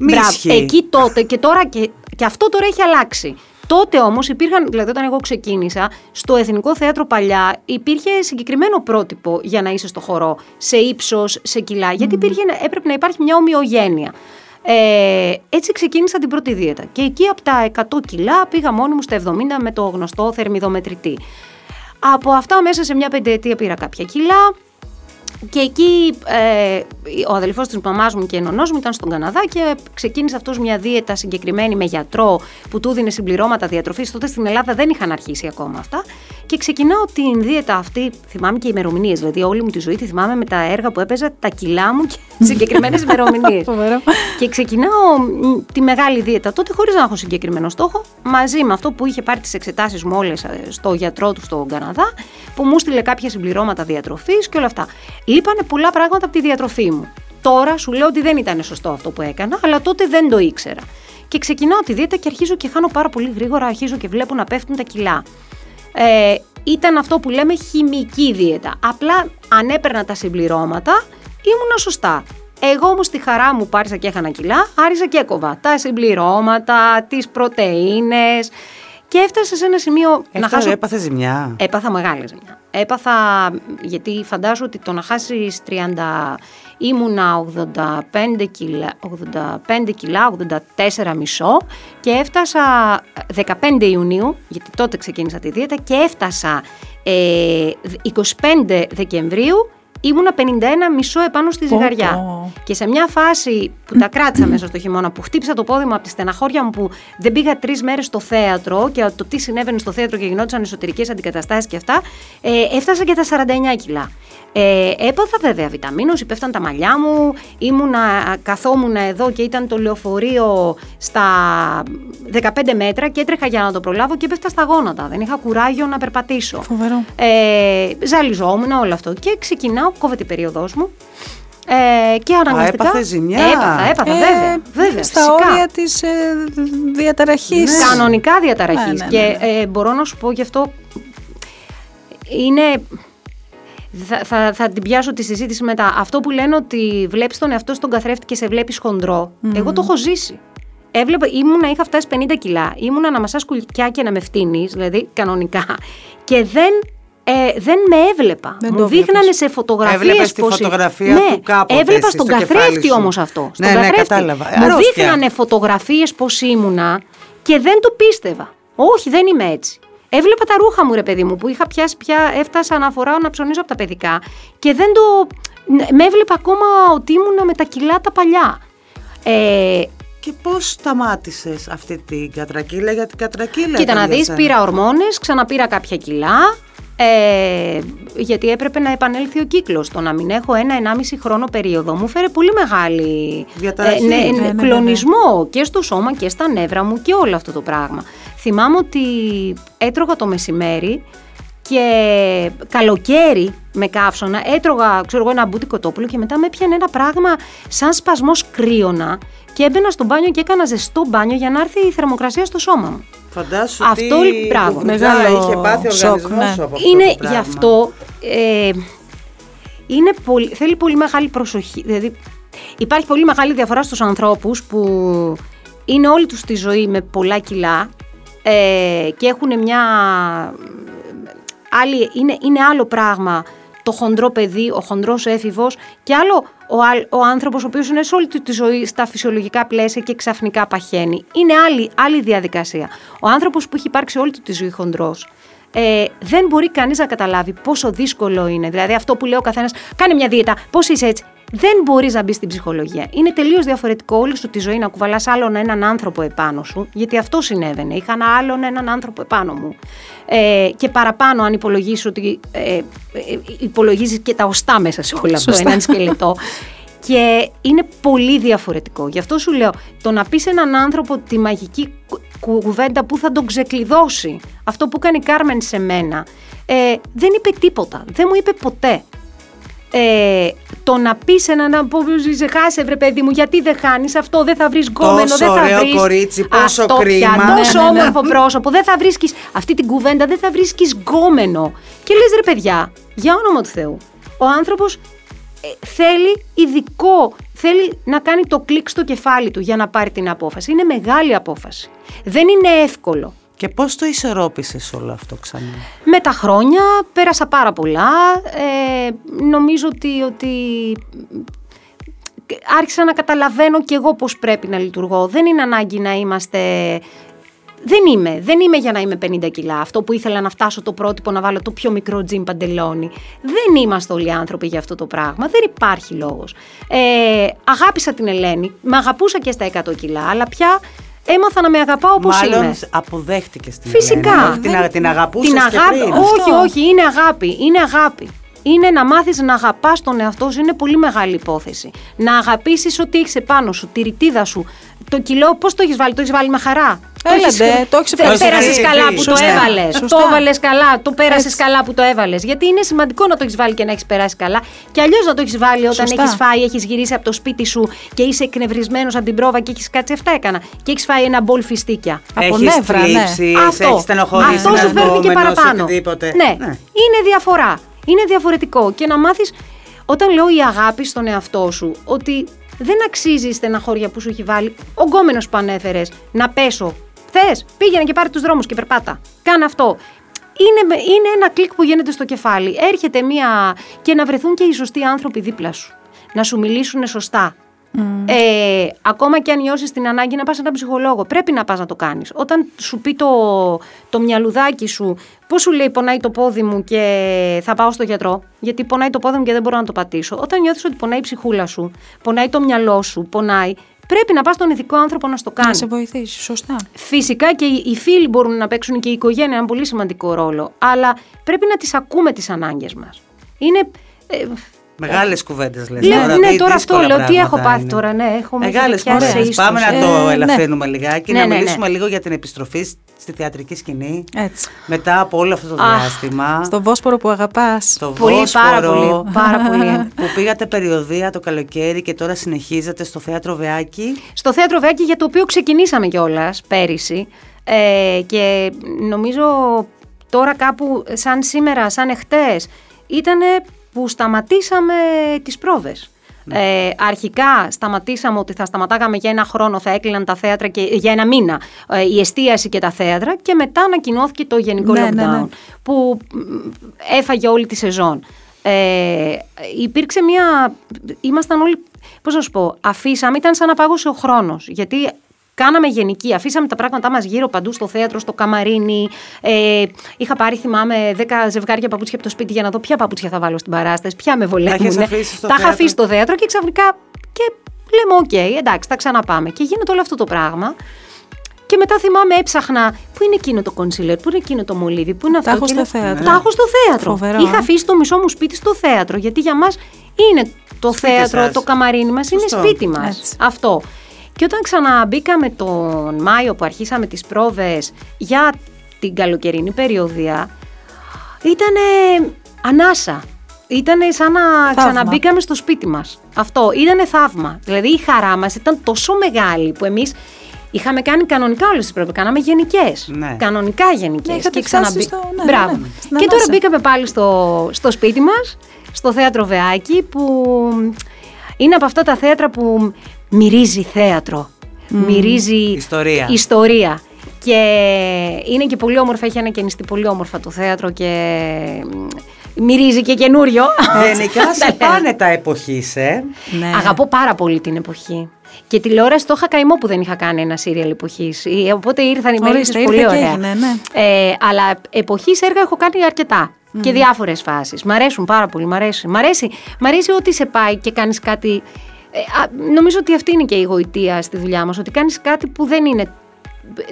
Μπράβο. μίσχυ. Εκεί τότε και τώρα και, και αυτό τώρα έχει αλλάξει. Τότε όμως υπήρχαν, δηλαδή όταν εγώ ξεκίνησα, στο Εθνικό Θέατρο παλιά υπήρχε συγκεκριμένο πρότυπο για να είσαι στο χορό, σε ύψος, σε κιλά, γιατί υπήρχε, έπρεπε να υπάρχει μια ομοιογένεια. Ε, έτσι ξεκίνησα την πρώτη δίαιτα. Και εκεί από τα 100 κιλά πήγα μόνη μου στα 70 με το γνωστό θερμιδομετρητή. Από αυτά μέσα σε μια πενταετία πήρα κάποια κιλά. Και εκεί ε, ο αδελφός της μαμάς μου και ενωνός μου ήταν στον Καναδά και ξεκίνησε αυτός μια δίαιτα συγκεκριμένη με γιατρό που του δίνει συμπληρώματα διατροφής. Τότε στην Ελλάδα δεν είχαν αρχίσει ακόμα αυτά. Και ξεκινάω την δίαιτα αυτή, θυμάμαι και ημερομηνίες. Δηλαδή, όλη μου τη ζωή τη θυμάμαι με τα έργα που έπαιζα, τα κιλά μου και συγκεκριμένες ημερομηνίες. Φοβερό. και ξεκινάω μ, τη μεγάλη δίαιτα τότε χωρίς να έχω συγκεκριμένο στόχο, μαζί με αυτό που είχε πάρει τις εξετάσεις μου όλες στο γιατρό του στον Καναδά, που μου στείλε κάποια συμπληρώματα διατροφής και όλα αυτά. Λείπανε πολλά πράγματα από τη διατροφή μου. Τώρα σου λέω ότι δεν ήταν σωστό αυτό που έκανα, αλλά τότε δεν το ήξερα. Και ξεκινάω τη δίαιτα και αρχίζω και χάνω πάρα πολύ γρήγορα, αρχίζω και βλέπω να πέφτουν τα κιλά. Ε, ήταν αυτό που λέμε χημική δίαιτα. Απλά αν έπαιρνα τα συμπληρώματα, ήμουνα σωστά. Εγώ όμως στη χαρά μου πάρισα και έχανα κιλά, άρισα και έκοβα τα συμπληρώματα, τις πρωτεΐνες και έφτασα σε ένα σημείο να Έφτασε, χάσω... έπαθε ζημιά. Έπαθα μεγάλη ζημιά. Έπαθα, γιατί φαντάζομαι ότι το να χάσεις 30, ήμουνα 85 κιλά, 85 κιλά 84 μισό και έφτασα 15 Ιουνίου, γιατί τότε ξεκίνησα τη δίαιτα και έφτασα ε, 25 Δεκεμβρίου ήμουνα 51 μισό επάνω στη Πω, ζυγαριά. πω. Και σε μια φάση που τα κράτησα μέσα στο χειμώνα, που χτύπησα το πόδι μου από τη στεναχώρια μου που δεν πήγα τρεις μέρες στο θέατρο και το τι συνέβαινε στο θέατρο και γινόντουσαν εσωτερικές αντικαταστάσεις και αυτά, ε, έφτασα και τα 49 κιλά. Ε, έπαθα βέβαια βιταμίνους, πέφταν τα μαλλιά μου, ήμουνα, καθόμουν εδώ και ήταν το λεωφορείο στα 15 μέτρα και έτρεχα για να το προλάβω και έπεφτα στα γόνατα. Δεν είχα κουράγιο να περπατήσω. Φοβερό. Ε, ζαλιζόμουν όλο αυτό και ξεκινάω, κόβεται η περίοδός μου ε, και αναγκαστικά... έπαθες ζημιά. Έπαθα, έπαθα, Ε, βέβαια, βέβαια, Στα φυσικά. όρια της ε, διαταραχής. Ναι. Κανονικά διαταραχής. Ναι, ναι, ναι, Και ναι. ε, μπορώ να σου πω γι' αυτό είναι... Θα, θα, θα την πιάσω τη συζήτηση μετά. Αυτό που λένε ότι βλέπεις τον εαυτό στον καθρέφτη και σε βλέπεις χοντρό. Εγώ το έχω ζήσει. Έβλεπα, ήμουνα, είχα φτάσει 50 κιλά. Ήμουνα να μασάς κουλιά και να με φτύνεις, δηλαδή κανονικά. Και δεν, ε, δεν με έβλεπα. Δεν Μου το δείχνανε βλέπεις. σε φωτογραφίες Έβλεπες τη πώς- φωτογραφία ναι, του κάποτε Έβλεπα εσύ στον στο κεφάλι καθρέφτη σου. όμως αυτό. Στον Ναι, ναι, καθρέφτη. κατάλαβα. Μου Αρρώστια. δείχνανε φωτογραφίες πώ ήμουνα και δεν το πίστευα. Όχι, δεν είμαι έτσι. Έβλεπα τα ρούχα μου, ρε παιδί μου, που είχα πιάσει πια, έφτασα να φοράω να ψωνίζω από τα παιδικά και δεν το. Με έβλεπα ακόμα ότι ήμουνα με τα κιλά τα παλιά. Ε, Και πώς σταμάτησες αυτή την κατρακύλα, γιατί κατρακύλα κοίτα ήταν να για δεις, σένα. πήρα ορμόνες, ξαναπήρα κάποια κιλά, ε, γιατί έπρεπε να επανέλθει ο κύκλος. Το να μην έχω ένα-ενάμιση χρόνο περίοδο μου φέρε πολύ μεγάλη Διαταραχή. ναι, Ναι, ναι, ναι, ναι, κλονισμό και στο σώμα και στα νεύρα μου και όλο αυτό το πράγμα. Θυμάμαι ότι έτρωγα το μεσημέρι και καλοκαίρι με καύσωνα έτρωγα ξέρω εγώ, ένα μπούτι κοτόπουλο και μετά με έπιανε ένα πράγμα σαν σπασμός κρύωνα και έμπαινα στο μπάνιο και έκανα ζεστό μπάνιο για να έρθει η θερμοκρασία στο σώμα μου. Φαντάσου Αυτό, τι μπράβο. κουβουτζά Μεγάλο είχε πάθει ο σοκ, οργανισμός ναι. σου από αυτό είναι το γι' πράγμα. αυτό. Ε, είναι πολύ, θέλει πολύ μεγάλη προσοχή. Δηλαδή, υπάρχει πολύ μεγάλη διαφορά στους ανθρώπους που είναι όλη τους τη ζωή με πολλά κιλά ε, και έχουν μια... Άλλη, είναι, είναι άλλο πράγμα το χοντρό παιδί, ο χοντρός έφηβος και άλλο ο, ο άνθρωπος ο οποίος είναι σε όλη τη ζωή στα φυσιολογικά πλαίσια και ξαφνικά παχαίνει. Είναι άλλη, άλλη διαδικασία. Ο άνθρωπος που έχει υπάρξει όλη τη ζωή χοντρός ε, δεν μπορεί κανείς να καταλάβει πόσο δύσκολο είναι. Δηλαδή αυτό που λέει ο καθένας, κάνε μια δίαιτα, πώς είσαι έτσι δεν μπορείς να μπεις στην ψυχολογία. Είναι τελείως διαφορετικό όλη σου τη ζωή να κουβαλάς άλλον έναν άνθρωπο επάνω σου, γιατί αυτό συνέβαινε. Είχα ένα άλλον έναν άνθρωπο επάνω μου. Ε, και παραπάνω, αν υπολογίσει ότι ε, ε, υπολογίζεις και τα οστά μέσα σε όλο αυτό, έναν σκελετό. Και είναι πολύ διαφορετικό. Γι' αυτό σου λέω, το να πεις έναν άνθρωπο τη μαγική κουβέντα που θα τον ξεκλειδώσει, αυτό που κάνει η Κάρμεν σε μένα, ε, δεν είπε τίποτα. Δεν μου είπε ποτέ ε, το να πεις σε έναν που σε χάσε, βρε παιδί μου, γιατί δεν χάνεις αυτό, δεν θα βρεις γκόμενο, δεν θα βρεις. κορίτσι, πόσο αυτό κρίμα. Πια, τόσο ναι, ναι, ναι. όμορφο πρόσωπο, δεν θα βρίσκεις αυτή την κουβέντα, δεν θα βρίσκεις γκόμενο. Και λες, ρε παιδιά, για όνομα του Θεού, ο άνθρωπος ε, θέλει ειδικό, θέλει να κάνει το κλικ στο κεφάλι του για να πάρει την απόφαση. Είναι μεγάλη απόφαση. Δεν είναι εύκολο. Και πώς το ισορρόπησες όλο αυτό ξανά; Με τα χρόνια πέρασα πάρα πολλά. Ε, νομίζω ότι, ότι άρχισα να καταλαβαίνω και εγώ πώς πρέπει να λειτουργώ. Δεν είναι ανάγκη να είμαστε... Δεν είμαι, δεν είμαι για να είμαι 50 κιλά. Αυτό που ήθελα να φτάσω το πρότυπο να βάλω το πιο μικρό τζιμ παντελόνι. Δεν είμαστε όλοι άνθρωποι για αυτό το πράγμα. Δεν υπάρχει λόγος. Ε, αγάπησα την Ελένη, με αγαπούσα και στα 100 κιλά, αλλά πια έμαθα να με αγαπάω όπως είμαι. Μάλλον αποδέχτηκες την Φυσικά. Την, δεν... την αγαπούσες την αγάπη, Όχι, όχι, είναι αγάπη. Είναι αγάπη. Είναι να μάθεις να αγαπάς τον εαυτό σου, είναι πολύ μεγάλη υπόθεση. Να αγαπήσεις ό,τι έχεις επάνω σου, τη ρητίδα σου, το κιλό, πώς το έχεις βάλει, το έχεις βάλει με χαρά; Έλατε, το έχεις Δεν πέρασες καλά που το έβαλες. Το έβαλες καλά, το πέρασες καλά που το έβαλες. Γιατί είναι σημαντικό να το έχεις βάλει και να έχεις περάσει καλά. Και αλλιώς να το έχεις βάλει όταν έχεις φάει, έχεις γυρίσει από το σπίτι σου και είσαι εκνευρισμένος από την πρόβα και έχεις κάτσει. Αυτά έκανα. Και έχεις φάει ένα μπολ φιστίκια. Από νεύρα, ναι. Αυτό, αυτό σου φέρνει και παραπάνω. Ναι. ναι, είναι διαφορά. Είναι διαφορετικό. Και να μάθεις, όταν λέω η αγάπη στον εαυτό σου, ότι δεν αξίζει η στεναχώρια που σου έχει βάλει ο γκόμενος που ανέφερες να πέσω Θες, πήγαινε και πάρε τους δρόμους και περπάτα. Κάνε αυτό. Είναι, είναι ένα κλικ που γίνεται στο κεφάλι. Έρχεται μία. και να βρεθούν και οι σωστοί άνθρωποι δίπλα σου. Να σου μιλήσουν σωστά. Ε, ακόμα και αν νιώσεις την ανάγκη να πας σε έναν ψυχολόγο, πρέπει να πας να το κάνεις. Όταν σου πει το, το μυαλουδάκι σου, πώς σου λέει πονάει το πόδι μου και θα πάω στο γιατρό, γιατί πονάει το πόδι μου και δεν μπορώ να το πατήσω. Όταν νιώθεις ότι πονάει η ψυχούλα σου, πονάει το μυαλό σου, πονάει, πρέπει να πας στον ειδικό άνθρωπο να στο κάνεις. Να σε βοηθήσει, σωστά. Φυσικά και οι φίλοι μπορούν να παίξουν και η οικογένεια ένα πολύ σημαντικό ρόλο. Αλλά πρέπει να τις ακούμε τις ανάγκες μας. Είναι. Ε, Μεγάλες κουβέντες λες. Ναι, τώρα, ναι, τώρα αυτό λέω. Τι έχω πάθει τώρα, ναι. Έχω Μεγάλες κουβέντες. Πάμε να το ε, ναι. ελαφρύνουμε λιγάκι, ναι, να ναι, μιλήσουμε λίγο για την επιστροφή στη θεατρική σκηνή. Έτσι. Μετά από όλο αυτό το διάστημα. Στο Βόσπορο που αγαπάς. Στο πολύ, Βόσπορο. Πάρα πολύ. Πάρα πολύ. που πήγατε περιοδία το καλοκαίρι και τώρα συνεχίζετε στο θέατρο Βεάκη. Στο θέατρο Βεάκη για το οποίο ξεκινήσαμε κιόλας πέρυσι. Ε, και νομίζω τώρα κάπου σαν σήμερα, σαν εχθές, ήταν που σταματήσαμε τις πρόβες. Ναι. Ε, αρχικά σταματήσαμε ότι θα σταματάγαμε για ένα χρόνο, θα έκλειναν τα θέατρα και για ένα μήνα ε, η εστίαση και τα θέατρα και μετά ανακοινώθηκε το γενικό ναι, ναι, lockdown που έφαγε όλη τη σεζόν. Ε, υπήρξε μια... Ήμασταν όλοι... Πώς να σου πω, αφήσαμε, ήταν σαν να πάγωσε ο χρόνος, γιατί Κάναμε γενική, αφήσαμε τα πράγματά μας γύρω παντού στο θέατρο, στο καμαρίνι. Ε, είχα πάρει, θυμάμαι, 10 ζευγάρια παπούτσια από το σπίτι για να δω ποια παπούτσια θα βάλω στην παράσταση, ποια με βολεύουν. Τα είχα αφήσει στο θέατρο και ξαφνικά. Και λέμε, οκ, εντάξει, θα ξαναπάμε. Και γίνεται όλο αυτό το πράγμα. Και μετά θυμάμαι, έψαχνα πού είναι εκείνο το concealer, πού είναι εκείνο το μολύβι, πού είναι αυτό. Τα έχω στο θέατρο. Τα έχω στο θέατρο. Είχα αφήσει το μισό μου σπίτι στο θέατρο, γιατί για μας είναι το θέατρο, το καμαρίνι μας, είναι σπίτι μας. Αυτό. Και όταν ξαναμπήκαμε τον Μάιο που αρχίσαμε τις πρόβες για την καλοκαιρινή περιοδία, ήταν ανάσα. Ήταν σαν να θαύμα. ξαναμπήκαμε στο σπίτι μας. Αυτό ήταν θαύμα. Δηλαδή η χαρά μας ήταν τόσο μεγάλη που εμείς Είχαμε κάνει κανονικά όλες τις πρόβες. Κάναμε γενικές. Ναι. Κανονικά γενικές. Ναι, και ξαναμπεί. Στο... Ναι, Μπράβο. Ναι, και τώρα μπήκαμε πάλι στο, στο σπίτι μας, στο θέατρο Βεάκη, που είναι από αυτά τα θέατρα που μυρίζει θέατρο, μυρίζει ιστορία. ιστορία. Και είναι και πολύ όμορφα, έχει ανακαινιστεί πολύ όμορφα το θέατρο και Μυρίζει και καινούριο. Γενικά σε πάνε τα εποχής, ε. Ναι. Αγαπώ πάρα πολύ την εποχή. Και τηλεόραση το είχα καημό που δεν είχα κάνει ένα σύριαλ εποχής. Οπότε ήρθαν οι μέρες Ορίστε, πολύ ήρθε και ωραία. έγινε, ναι. Ε, αλλά εποχής έργα έχω κάνει αρκετά. Και διάφορες φάσεις. Μ' αρέσουν πάρα πολύ. Μ' αρέσει. Μ' αρέσει, μ' αρέσει ότι σε πάει και κάνεις κάτι. Ε, α, νομίζω ότι αυτή είναι και η γοητεία στη δουλειά μας. Ότι κάνεις κάτι που δεν είναι.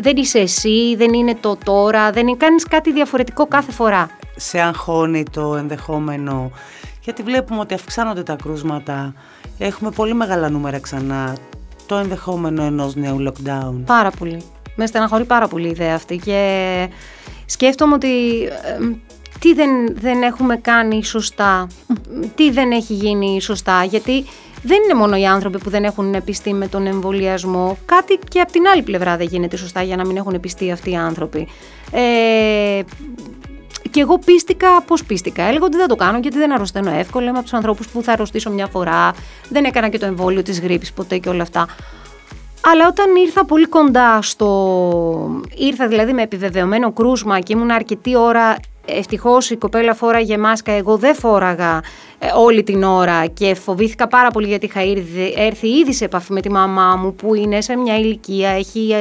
Δεν είσαι εσύ, δεν είναι το τώρα, δεν κάνεις κάτι διαφορετικό κάθε φορά. σε αγχώνει το ενδεχόμενο γιατί βλέπουμε ότι αυξάνονται τα κρούσματα έχουμε πολύ μεγάλα νούμερα ξανά το ενδεχόμενο ενός νέου lockdown Πάρα πολύ. Με στεναχωρεί πάρα πολύ η ιδέα αυτή και σκέφτομαι ότι ε, τι δεν, δεν έχουμε κάνει σωστά, τι δεν έχει γίνει σωστά, γιατί δεν είναι μόνο οι άνθρωποι που δεν έχουν επιστεί με τον εμβολιασμό, κάτι και από την άλλη πλευρά δεν γίνεται σωστά για να μην έχουν επιστεί αυτοί οι άνθρωποι. Ε, και εγώ πίστηκα πώς πίστηκα. Έλεγα ότι δεν το κάνω γιατί δεν αρρωσταίνω εύκολα. Είμαι από τους ανθρώπους που θα αρρωστήσω μια φορά. Δεν έκανα και το εμβόλιο της γρήπης ποτέ και όλα αυτά. Αλλά όταν ήρθα πολύ κοντά στο. ήρθα δηλαδή με επιβεβαιωμένο κρούσμα και ήμουν αρκετή ώρα. Ευτυχώς η κοπέλα φόραγε μάσκα, εγώ δεν φόραγα ε, όλη την ώρα και φοβήθηκα πάρα πολύ γιατί είχα ήρθει, έρθει ήδη σε επαφή με τη μαμά μου που είναι σε μια ηλικία, έχει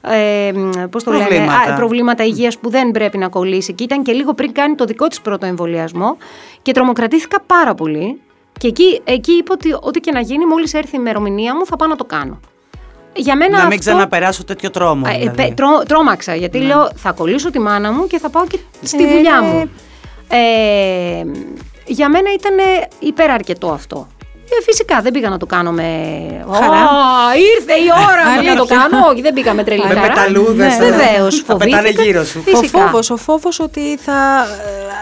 ε, ε, πώς το λένε, Προβλήματα. α, προβλήματα υγείας που δεν πρέπει να κολλήσει και ήταν και λίγο πριν κάνει το δικό της πρώτο εμβολιασμό και τρομοκρατήθηκα πάρα πολύ και εκεί, εκεί είπα ότι ό,τι και να γίνει μόλις έρθει η ημερομηνία μου θα πάω να το κάνω. Για μένα να μην αυτό... ξαναπεράσω τέτοιο τρόμο Α, ε, δηλαδή. πε- τρό- τρόμαξα γιατί λέω θα κολλήσω τη μάνα μου και θα πάω και στη Ε, δουλειά μου. Ε, για μένα ήταν υπεραρκετό αυτό. Ε, φυσικά δεν πήγα να το κάνω με. Χαρά. «Α, ήρθε η ώρα μου να το Αλήθεια. κάνω. Όχι, δεν πήγα με τρελή με χαρά. πεταλούδες Ναι, ε, Βεβαίως, θα πετάνε φοβήθηκα. γύρω σου Φυσικά. Ο φόβος, ο φόβος ότι θα,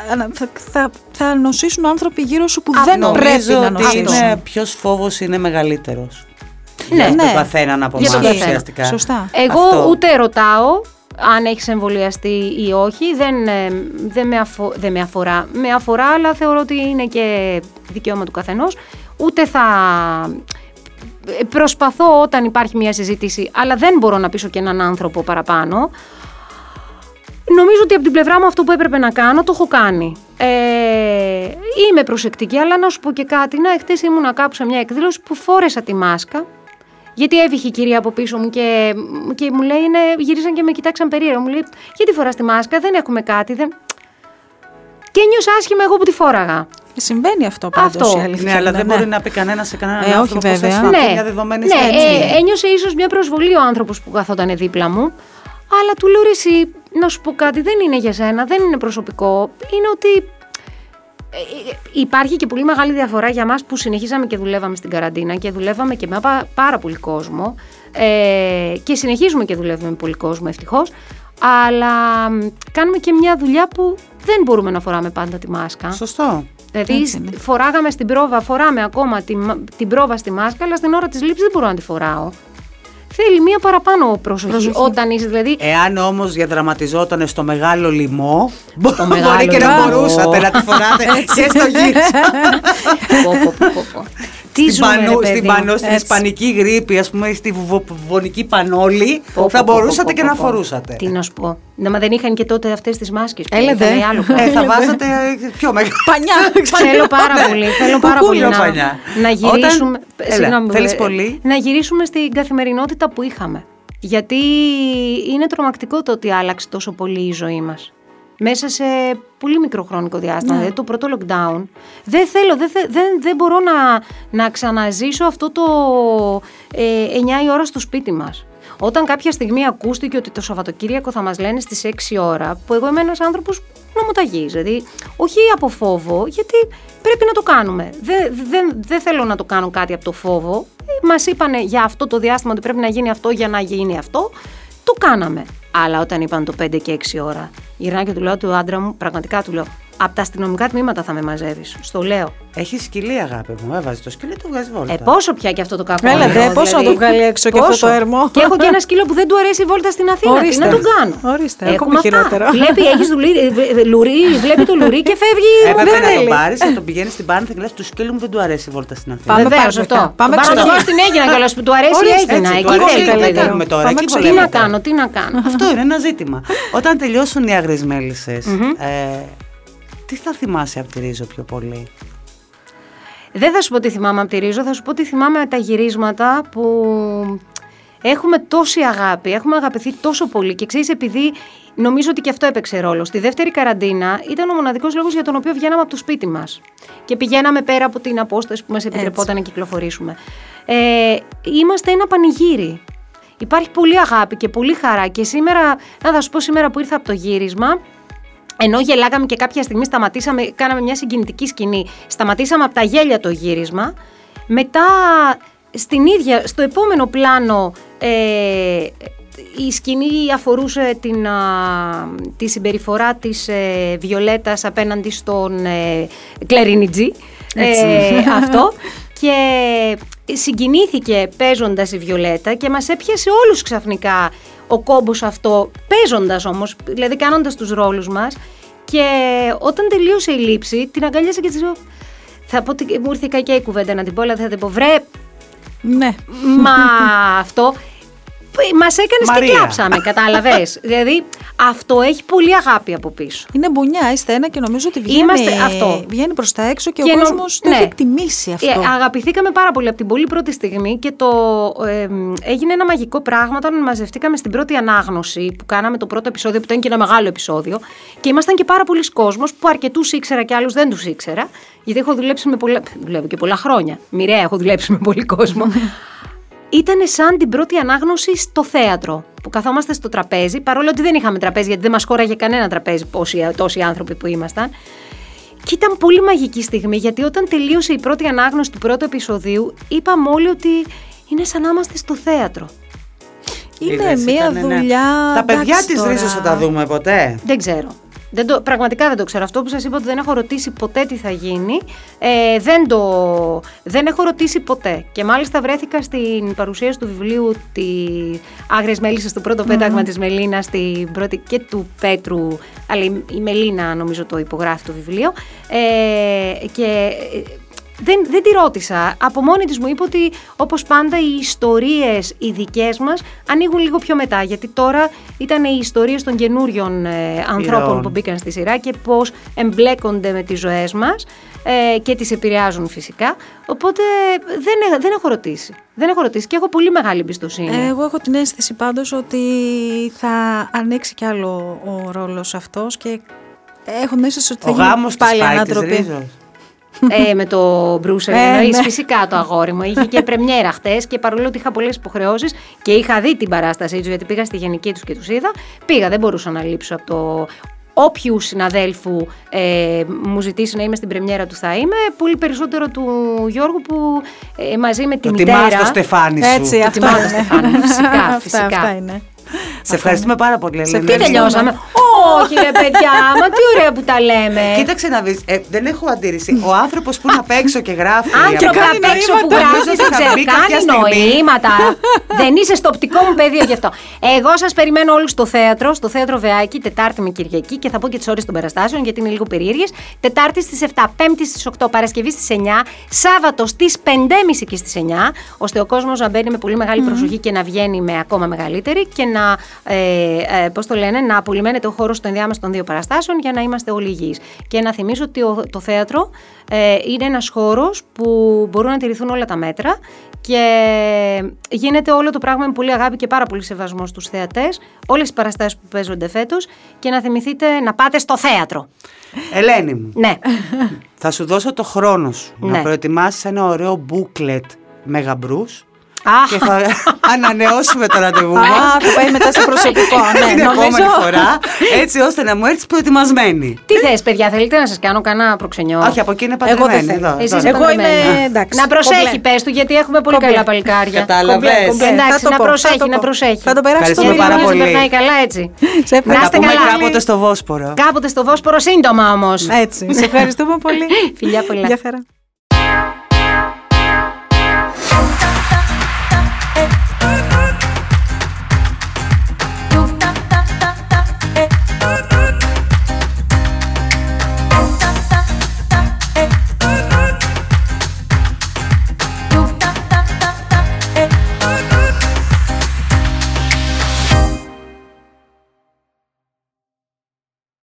ε, ανα- θα, θα, θα νοσήσουν άνθρωποι γύρω σου που δεν Νομίζω πρέπει να ότι νοσήσουν. είναι ποιος φόβος είναι μεγαλύτερος Ναι. για Ναι. τον καθέναν από Για τον εμάς καθένα. ουσιαστικά Σωστά. Εγώ Αυτό. ούτε ρωτάω αν έχεις εμβολιαστεί ή όχι, δεν, ε, δεν, με αφο- δεν με αφορά. Με αφορά, αλλά θεωρώ ότι είναι και δικαίωμα του καθενός. Ούτε θα... ε, Προσπαθώ όταν υπάρχει μια συζήτηση, αλλά δεν μπορώ να πείσω και έναν άνθρωπο παραπάνω. Νομίζω ότι από την πλευρά μου αυτό που έπρεπε να κάνω το έχω κάνει. Ε, είμαι προσεκτική, αλλά να σου πω και κάτι. Να, χτες ήμουνα κάπου σε μια εκδήλωση που φόρεσα τη μάσκα γιατί έβηχε η κυρία από πίσω μου και, και μου λέει, είναι, γυρίσαν και με κοιτάξαν περίεργα. Μου λέει, γιατί φοράς τη μάσκα, δεν έχουμε κάτι. Δεν... Και νιώσα άσχημα εγώ που τη φόραγα. Ε, Συμβαίνει αυτό πάντως Αυτό. η αλήθεια. Ναι, αλλά είναι, δεν ναι. μπορεί να πει κανένας σε κανέναν Ε, όχι, άνθρωπο πώς βέβαια. αισθάνεται ναι, μια δεδομένη ναι στιγμή. ε, ένιωσε ίσως μια προσβολή ο άνθρωπος που καθόταν δίπλα μου. Αλλά του λέω, «Ρε εσύ, να σου πω κάτι, δεν είναι για σένα, δεν είναι προσωπικό. Είναι ότι ε, ε, υπάρχει και πολύ μεγάλη διαφορά για μας που συνεχίζαμε και δουλεύαμε στην καραντίνα και δουλεύαμε και με πα- πάρα πολύ κόσμο ε, και συνεχίζουμε και δουλεύουμε με πολύ κόσμο ευτυχώς αλλά μ, κάνουμε και μια δουλειά που δεν μπορούμε να φοράμε πάντα τη μάσκα. Σωστό. Δηλαδή Έτσι είναι. φοράγαμε στην πρόβα, φοράμε ακόμα τη, μα- την πρόβα στη μάσκα αλλά στην ώρα της λήψης δεν μπορώ να τη φοράω. Θέλει μία παραπάνω προσοχή, όταν είσαι δηλαδή Εάν όμως διαδραματιζόταν στο μεγάλο λοιμό, μπο- μπορεί μεγάλο και να λοιμό. μπορούσατε να τη φοράτε και στο γύρο. Πω, πω, πω, πω, πω. Τι Στην, ζούμε, ρε πανό, παιδί στην, μου. πανό, στην Έτσι. ισπανική γρήπη, ας πούμε, στη βουβο- βουβονική πανόλη, Πω, θα πω, πω, μπορούσατε πω, και πω, να πω. φορούσατε. Τι να σου πω. Να, μα δεν είχαν και τότε αυτές τις μάσκες. που Έλα, είχαν δε. άλλο Ε, πράγμα. θα βάζατε ε, πιο μεγάλο. Πανιά. Θέλω πάρα πολύ. Θέλω πάρα πολύ Κουκούλιο να, πανιά. να Όταν- γυρίσουμε. Έλα, συγγνώμη, θέλεις ε, πολύ; Να γυρίσουμε στην καθημερινότητα που είχαμε. Γιατί είναι τρομακτικό το ότι άλλαξε τόσο πολύ η ζωή μας. Μέσα σε πολύ μικρό χρονικό διάστημα, δηλαδή το πρώτο lockdown. Δεν θέλω, δεν, θε- δεν, δεν μπορώ να, να ξαναζήσω αυτό το ε, 9 η ώρα στο σπίτι μας. Όταν κάποια στιγμή ακούστηκε ότι το Σαββατοκύριακο θα μας λένε στις 6 ώρα, που εγώ είμαι ένας άνθρωπος νομοταγής, δηλαδή όχι από φόβο, γιατί πρέπει να το κάνουμε. Δεν, δεν, δεν θέλω να το κάνω κάτι από το φόβο. Ε, Μας είπανε για αυτό το διάστημα ότι πρέπει να γίνει αυτό για να γίνει αυτό. Το κάναμε. Αλλά όταν είπαν το 5 και 6 ώρα, γυρνάω και του λέω του άντρα μου, πραγματικά του λέω, από τα αστυνομικά τμήματα θα με μαζεύεις. Στο λέω. Έχεις σκυλί, αγάπη μου. Έβαζε το σκυλί, το βγάζεις βόλτα. Ε, πόσο πια και αυτό το κακό. Έλα, νερό, δε, πόσο να το βγάλει έξω και αυτό πόσο; το ερμό. Και έχω και ένα σκύλο που δεν του αρέσει η βόλτα στην Αθήνα. Τι Ορίστε. να τον κάνω; Ορίστε, Έχουμε ακόμη αυτά. χειρότερο. Βλέπει, έχεις λουρί, βλέπει το λουρί και φεύγει. Έπρεπε δεν να τον θέλει. πάρεις και τον πηγαίνεις στην Πάνθη και λες: Του σκύλου μου δεν του αρέσει η βόλτα στην Αθήνα. Πάμε Βεβαίω πάρουμε αυτό. πια. Πάμε Πάμε να το ξωτικά. δω στην Έγινα κιόλας που του αρέσει η Ορίστε, Έγινα. έτσι, του Εκεί αρέσει, θέλει το τι παιδί. κάνουμε τώρα, Πάμε εκεί ξωτικά. Τι να βολεύεται. κάνω, τι να κάνω; Αυτό είναι ένα ζήτημα. Όταν τελειώσουν οι άγριε μέλισσε, ε, τι θα θυμάσαι από τη Ρίζο πιο πολύ; Δεν θα σου πω τι θυμάμαι από τη Ρίζο, θα σου πω τι θυμάμαι τα γυρίσματα που έχουμε τόση αγάπη, έχουμε αγαπηθεί τόσο πολύ και ξέρεις επειδή νομίζω ότι και αυτό έπαιξε ρόλο. Στη δεύτερη καραντίνα ήταν ο μοναδικός λόγος για τον οποίο βγαίναμε από το σπίτι μας και πηγαίναμε πέρα από την απόσταση που μας επιτρεπόταν να κυκλοφορήσουμε. Ε, είμαστε ένα πανηγύρι. Υπάρχει πολύ αγάπη και πολύ χαρά και σήμερα, να θα σου πω σήμερα που ήρθα από το γύρισμα, ενώ γελάγαμε και κάποια στιγμή σταματήσαμε, κάναμε μια συγκινητική σκηνή, σταματήσαμε από τα γέλια το γύρισμα, μετά στην ίδια, στο επόμενο πλάνο ε, η σκηνή αφορούσε την, τη συμπεριφορά της ε, Βιολέτας απέναντι στον ε, Κλερίνιτζι. Ε, αυτό. Και συγκινήθηκε παίζοντας η Βιολέτα και μας έπιασε όλους ξαφνικά ο κόμπος αυτό, παίζοντας όμως, δηλαδή κάνοντας τους ρόλους μας. Και όταν τελείωσε η λήψη, την αγκαλιάσα και της λέω, θα πω, μου ήρθε η κακιά η κουβέντα να την πω, αλλά θα την πω, βρε, ναι. Μα αυτό Μας έκανες και κλάψαμε, κατάλαβες. δηλαδή αυτό έχει πολύ αγάπη από πίσω. Είναι μπουνιά, είστε ένα και νομίζω ότι βγαίνει, Είμαστε αυτό. βγαίνει προς τα έξω και, και ο κόσμος το έχει ναι. εκτιμήσει αυτό. Ε, αγαπηθήκαμε πάρα πολύ από την πολύ πρώτη στιγμή και το, ε, έγινε ένα μαγικό πράγμα όταν μαζευτήκαμε στην πρώτη ανάγνωση που κάναμε το πρώτο επεισόδιο, που ήταν και ένα μεγάλο επεισόδιο. Και ήμασταν και πάρα πολλοί κόσμος που αρκετούς ήξερα και άλλους δεν τους ήξερα. Γιατί έχω δουλέψει με πολλά. Δουλεύω και πολλά χρόνια. Μοιραία έχω δουλέψει με πολύ κόσμο. ήταν σαν την πρώτη ανάγνωση στο θέατρο. Που καθόμαστε στο τραπέζι, παρόλο ότι δεν είχαμε τραπέζι, γιατί δεν μας χώραγε κανένα τραπέζι πόσοι, τόσοι άνθρωποι που ήμασταν. Και ήταν πολύ μαγική στιγμή, γιατί όταν τελείωσε η πρώτη ανάγνωση του πρώτου επεισοδίου, είπαμε όλοι ότι είναι σαν να είμαστε στο θέατρο. Είναι μία ναι. δουλειά. Τα παιδιά της Ρίζο θα τα δούμε ποτέ. Δεν ξέρω. Δεν το, πραγματικά δεν το ξέρω. Αυτό που σας είπα ότι δεν έχω ρωτήσει ποτέ τι θα γίνει, ε, δεν, το, δεν έχω ρωτήσει ποτέ. Και μάλιστα βρέθηκα στην παρουσίαση του βιβλίου τη Άγριες Μέλισσες, το πρώτο mm. πέταγμα της Μελίνας την πρώτη, και του Πέτρου, αλλά η, Μελίνα νομίζω το υπογράφει το βιβλίο. Ε, και δεν, δεν τη ρώτησα. Από μόνη της μου είπε ότι όπως πάντα οι ιστορίες οι δικές μας ανοίγουν λίγο πιο μετά. Γιατί τώρα ήταν οι ιστορίες των καινούριων ε, ανθρώπων που μπήκαν στη σειρά και πώς εμπλέκονται με τις ζωές μας ε, και τις επηρεάζουν φυσικά. Οπότε δεν, δεν έχω ρωτήσει. Δεν έχω ρωτήσει και έχω πολύ μεγάλη εμπιστοσύνη. Εγώ έχω την αίσθηση πάντως ότι θα ανοίξει κι άλλο ο ρόλος αυτός και έχω την αίσθηση ότι θα γίνει πάλι ανατροπή ε, με το Bruce ε, ναι. Φυσικά το αγόρι μου. Είχε και πρεμιέρα χτες και παρόλο ότι είχα πολλές υποχρεώσεις και είχα δει την παράστασή τους, γιατί πήγα στη γενική τους και τους είδα, πήγα. Δεν μπορούσα να λείψω από το όποιου συναδέλφου ε, μου ζητήσει να είμαι στην πρεμιέρα του θα είμαι, πολύ περισσότερο του Γιώργου που ε, μαζί με τη μητέρα... Προτιμάς το στεφάνι σου. Έτσι, αυτό είναι. στεφάνι, φυσικά, φυσικά. Αυτά, είναι. Σε ευχαριστούμε πάρα πολύ, Ελένη. Τι τελειώσαμε; Όχι, ρε παιδιά, μα τι ωραία που τα λέμε. Κοίταξε να δεις, ε, δεν έχω αντίρρηση. Ο άνθρωπος που είναι απ' έξω και γράφει. Άνθρωπο απ' έξω που γράφεις, δεν ξέρω, κάνει νοήματα. δεν είσαι στο οπτικό μου πεδίο γι' αυτό. Εγώ σας περιμένω όλους στο θέατρο, στο θέατρο Βεάκη, Τετάρτη με Κυριακή και θα πω και τις ώρες των περαστάσεων γιατί είναι λίγο περίεργες. Τετάρτη στις 7, Πέμπτη στις 8, Παρασκευή στις 9, Σάββατο στις 5.30 και στις 9, ώστε ο κόσμος να μπαίνει με πολύ μεγάλη προσοχή και να βγαίνει με ακόμα μεγαλύτερη και να, ε, ε, πώς το λένε, να απολυμμένεται ο χώρος στο ενδιάμεσο των δύο παραστάσεων για να είμαστε όλοι υγιείς. Και να θυμίσω ότι το θέατρο ε, είναι ένας χώρος που μπορούν να τηρηθούν όλα τα μέτρα και γίνεται όλο το πράγμα με πολύ αγάπη και πάρα πολύ σεβασμό στους θεατές, όλες οι παραστάσεις που παίζονται φέτος και να θυμηθείτε να πάτε στο θέατρο. Ελένη μου, ναι. θα σου δώσω το χρόνο σου να ναι. προετοιμάσεις ένα ωραίο booklet μεγαμπρούς και θα ανανεώσουμε το ραντεβού μας. Α, θα πάει μετά στο προσωπικό. ναι, την επόμενη φορά. Έτσι ώστε να μου έρθεις προετοιμασμένη. Τι θες, παιδιά, θέλετε να σας κάνω κανένα προξενιό; Όχι, από εκεί είναι παντρεμένη. Εδώ, Εγώ είμαι εντάξει. Να προσέχει, πες του, γιατί έχουμε πολύ καλά παλικάρια. Κατάλαβες. Εντάξει, να προσέχει, να προσέχει. Θα το περάσουμε πάρα πολύ. περνάει καλά έτσι. Να είστε καλά. Κάποτε στο Βόσπορο. Κάποτε στο Βόσπορο σύντομα όμως. Έτσι. Σε ευχαριστούμε πολύ. Φιλιά πολλά. Γεια χαρά.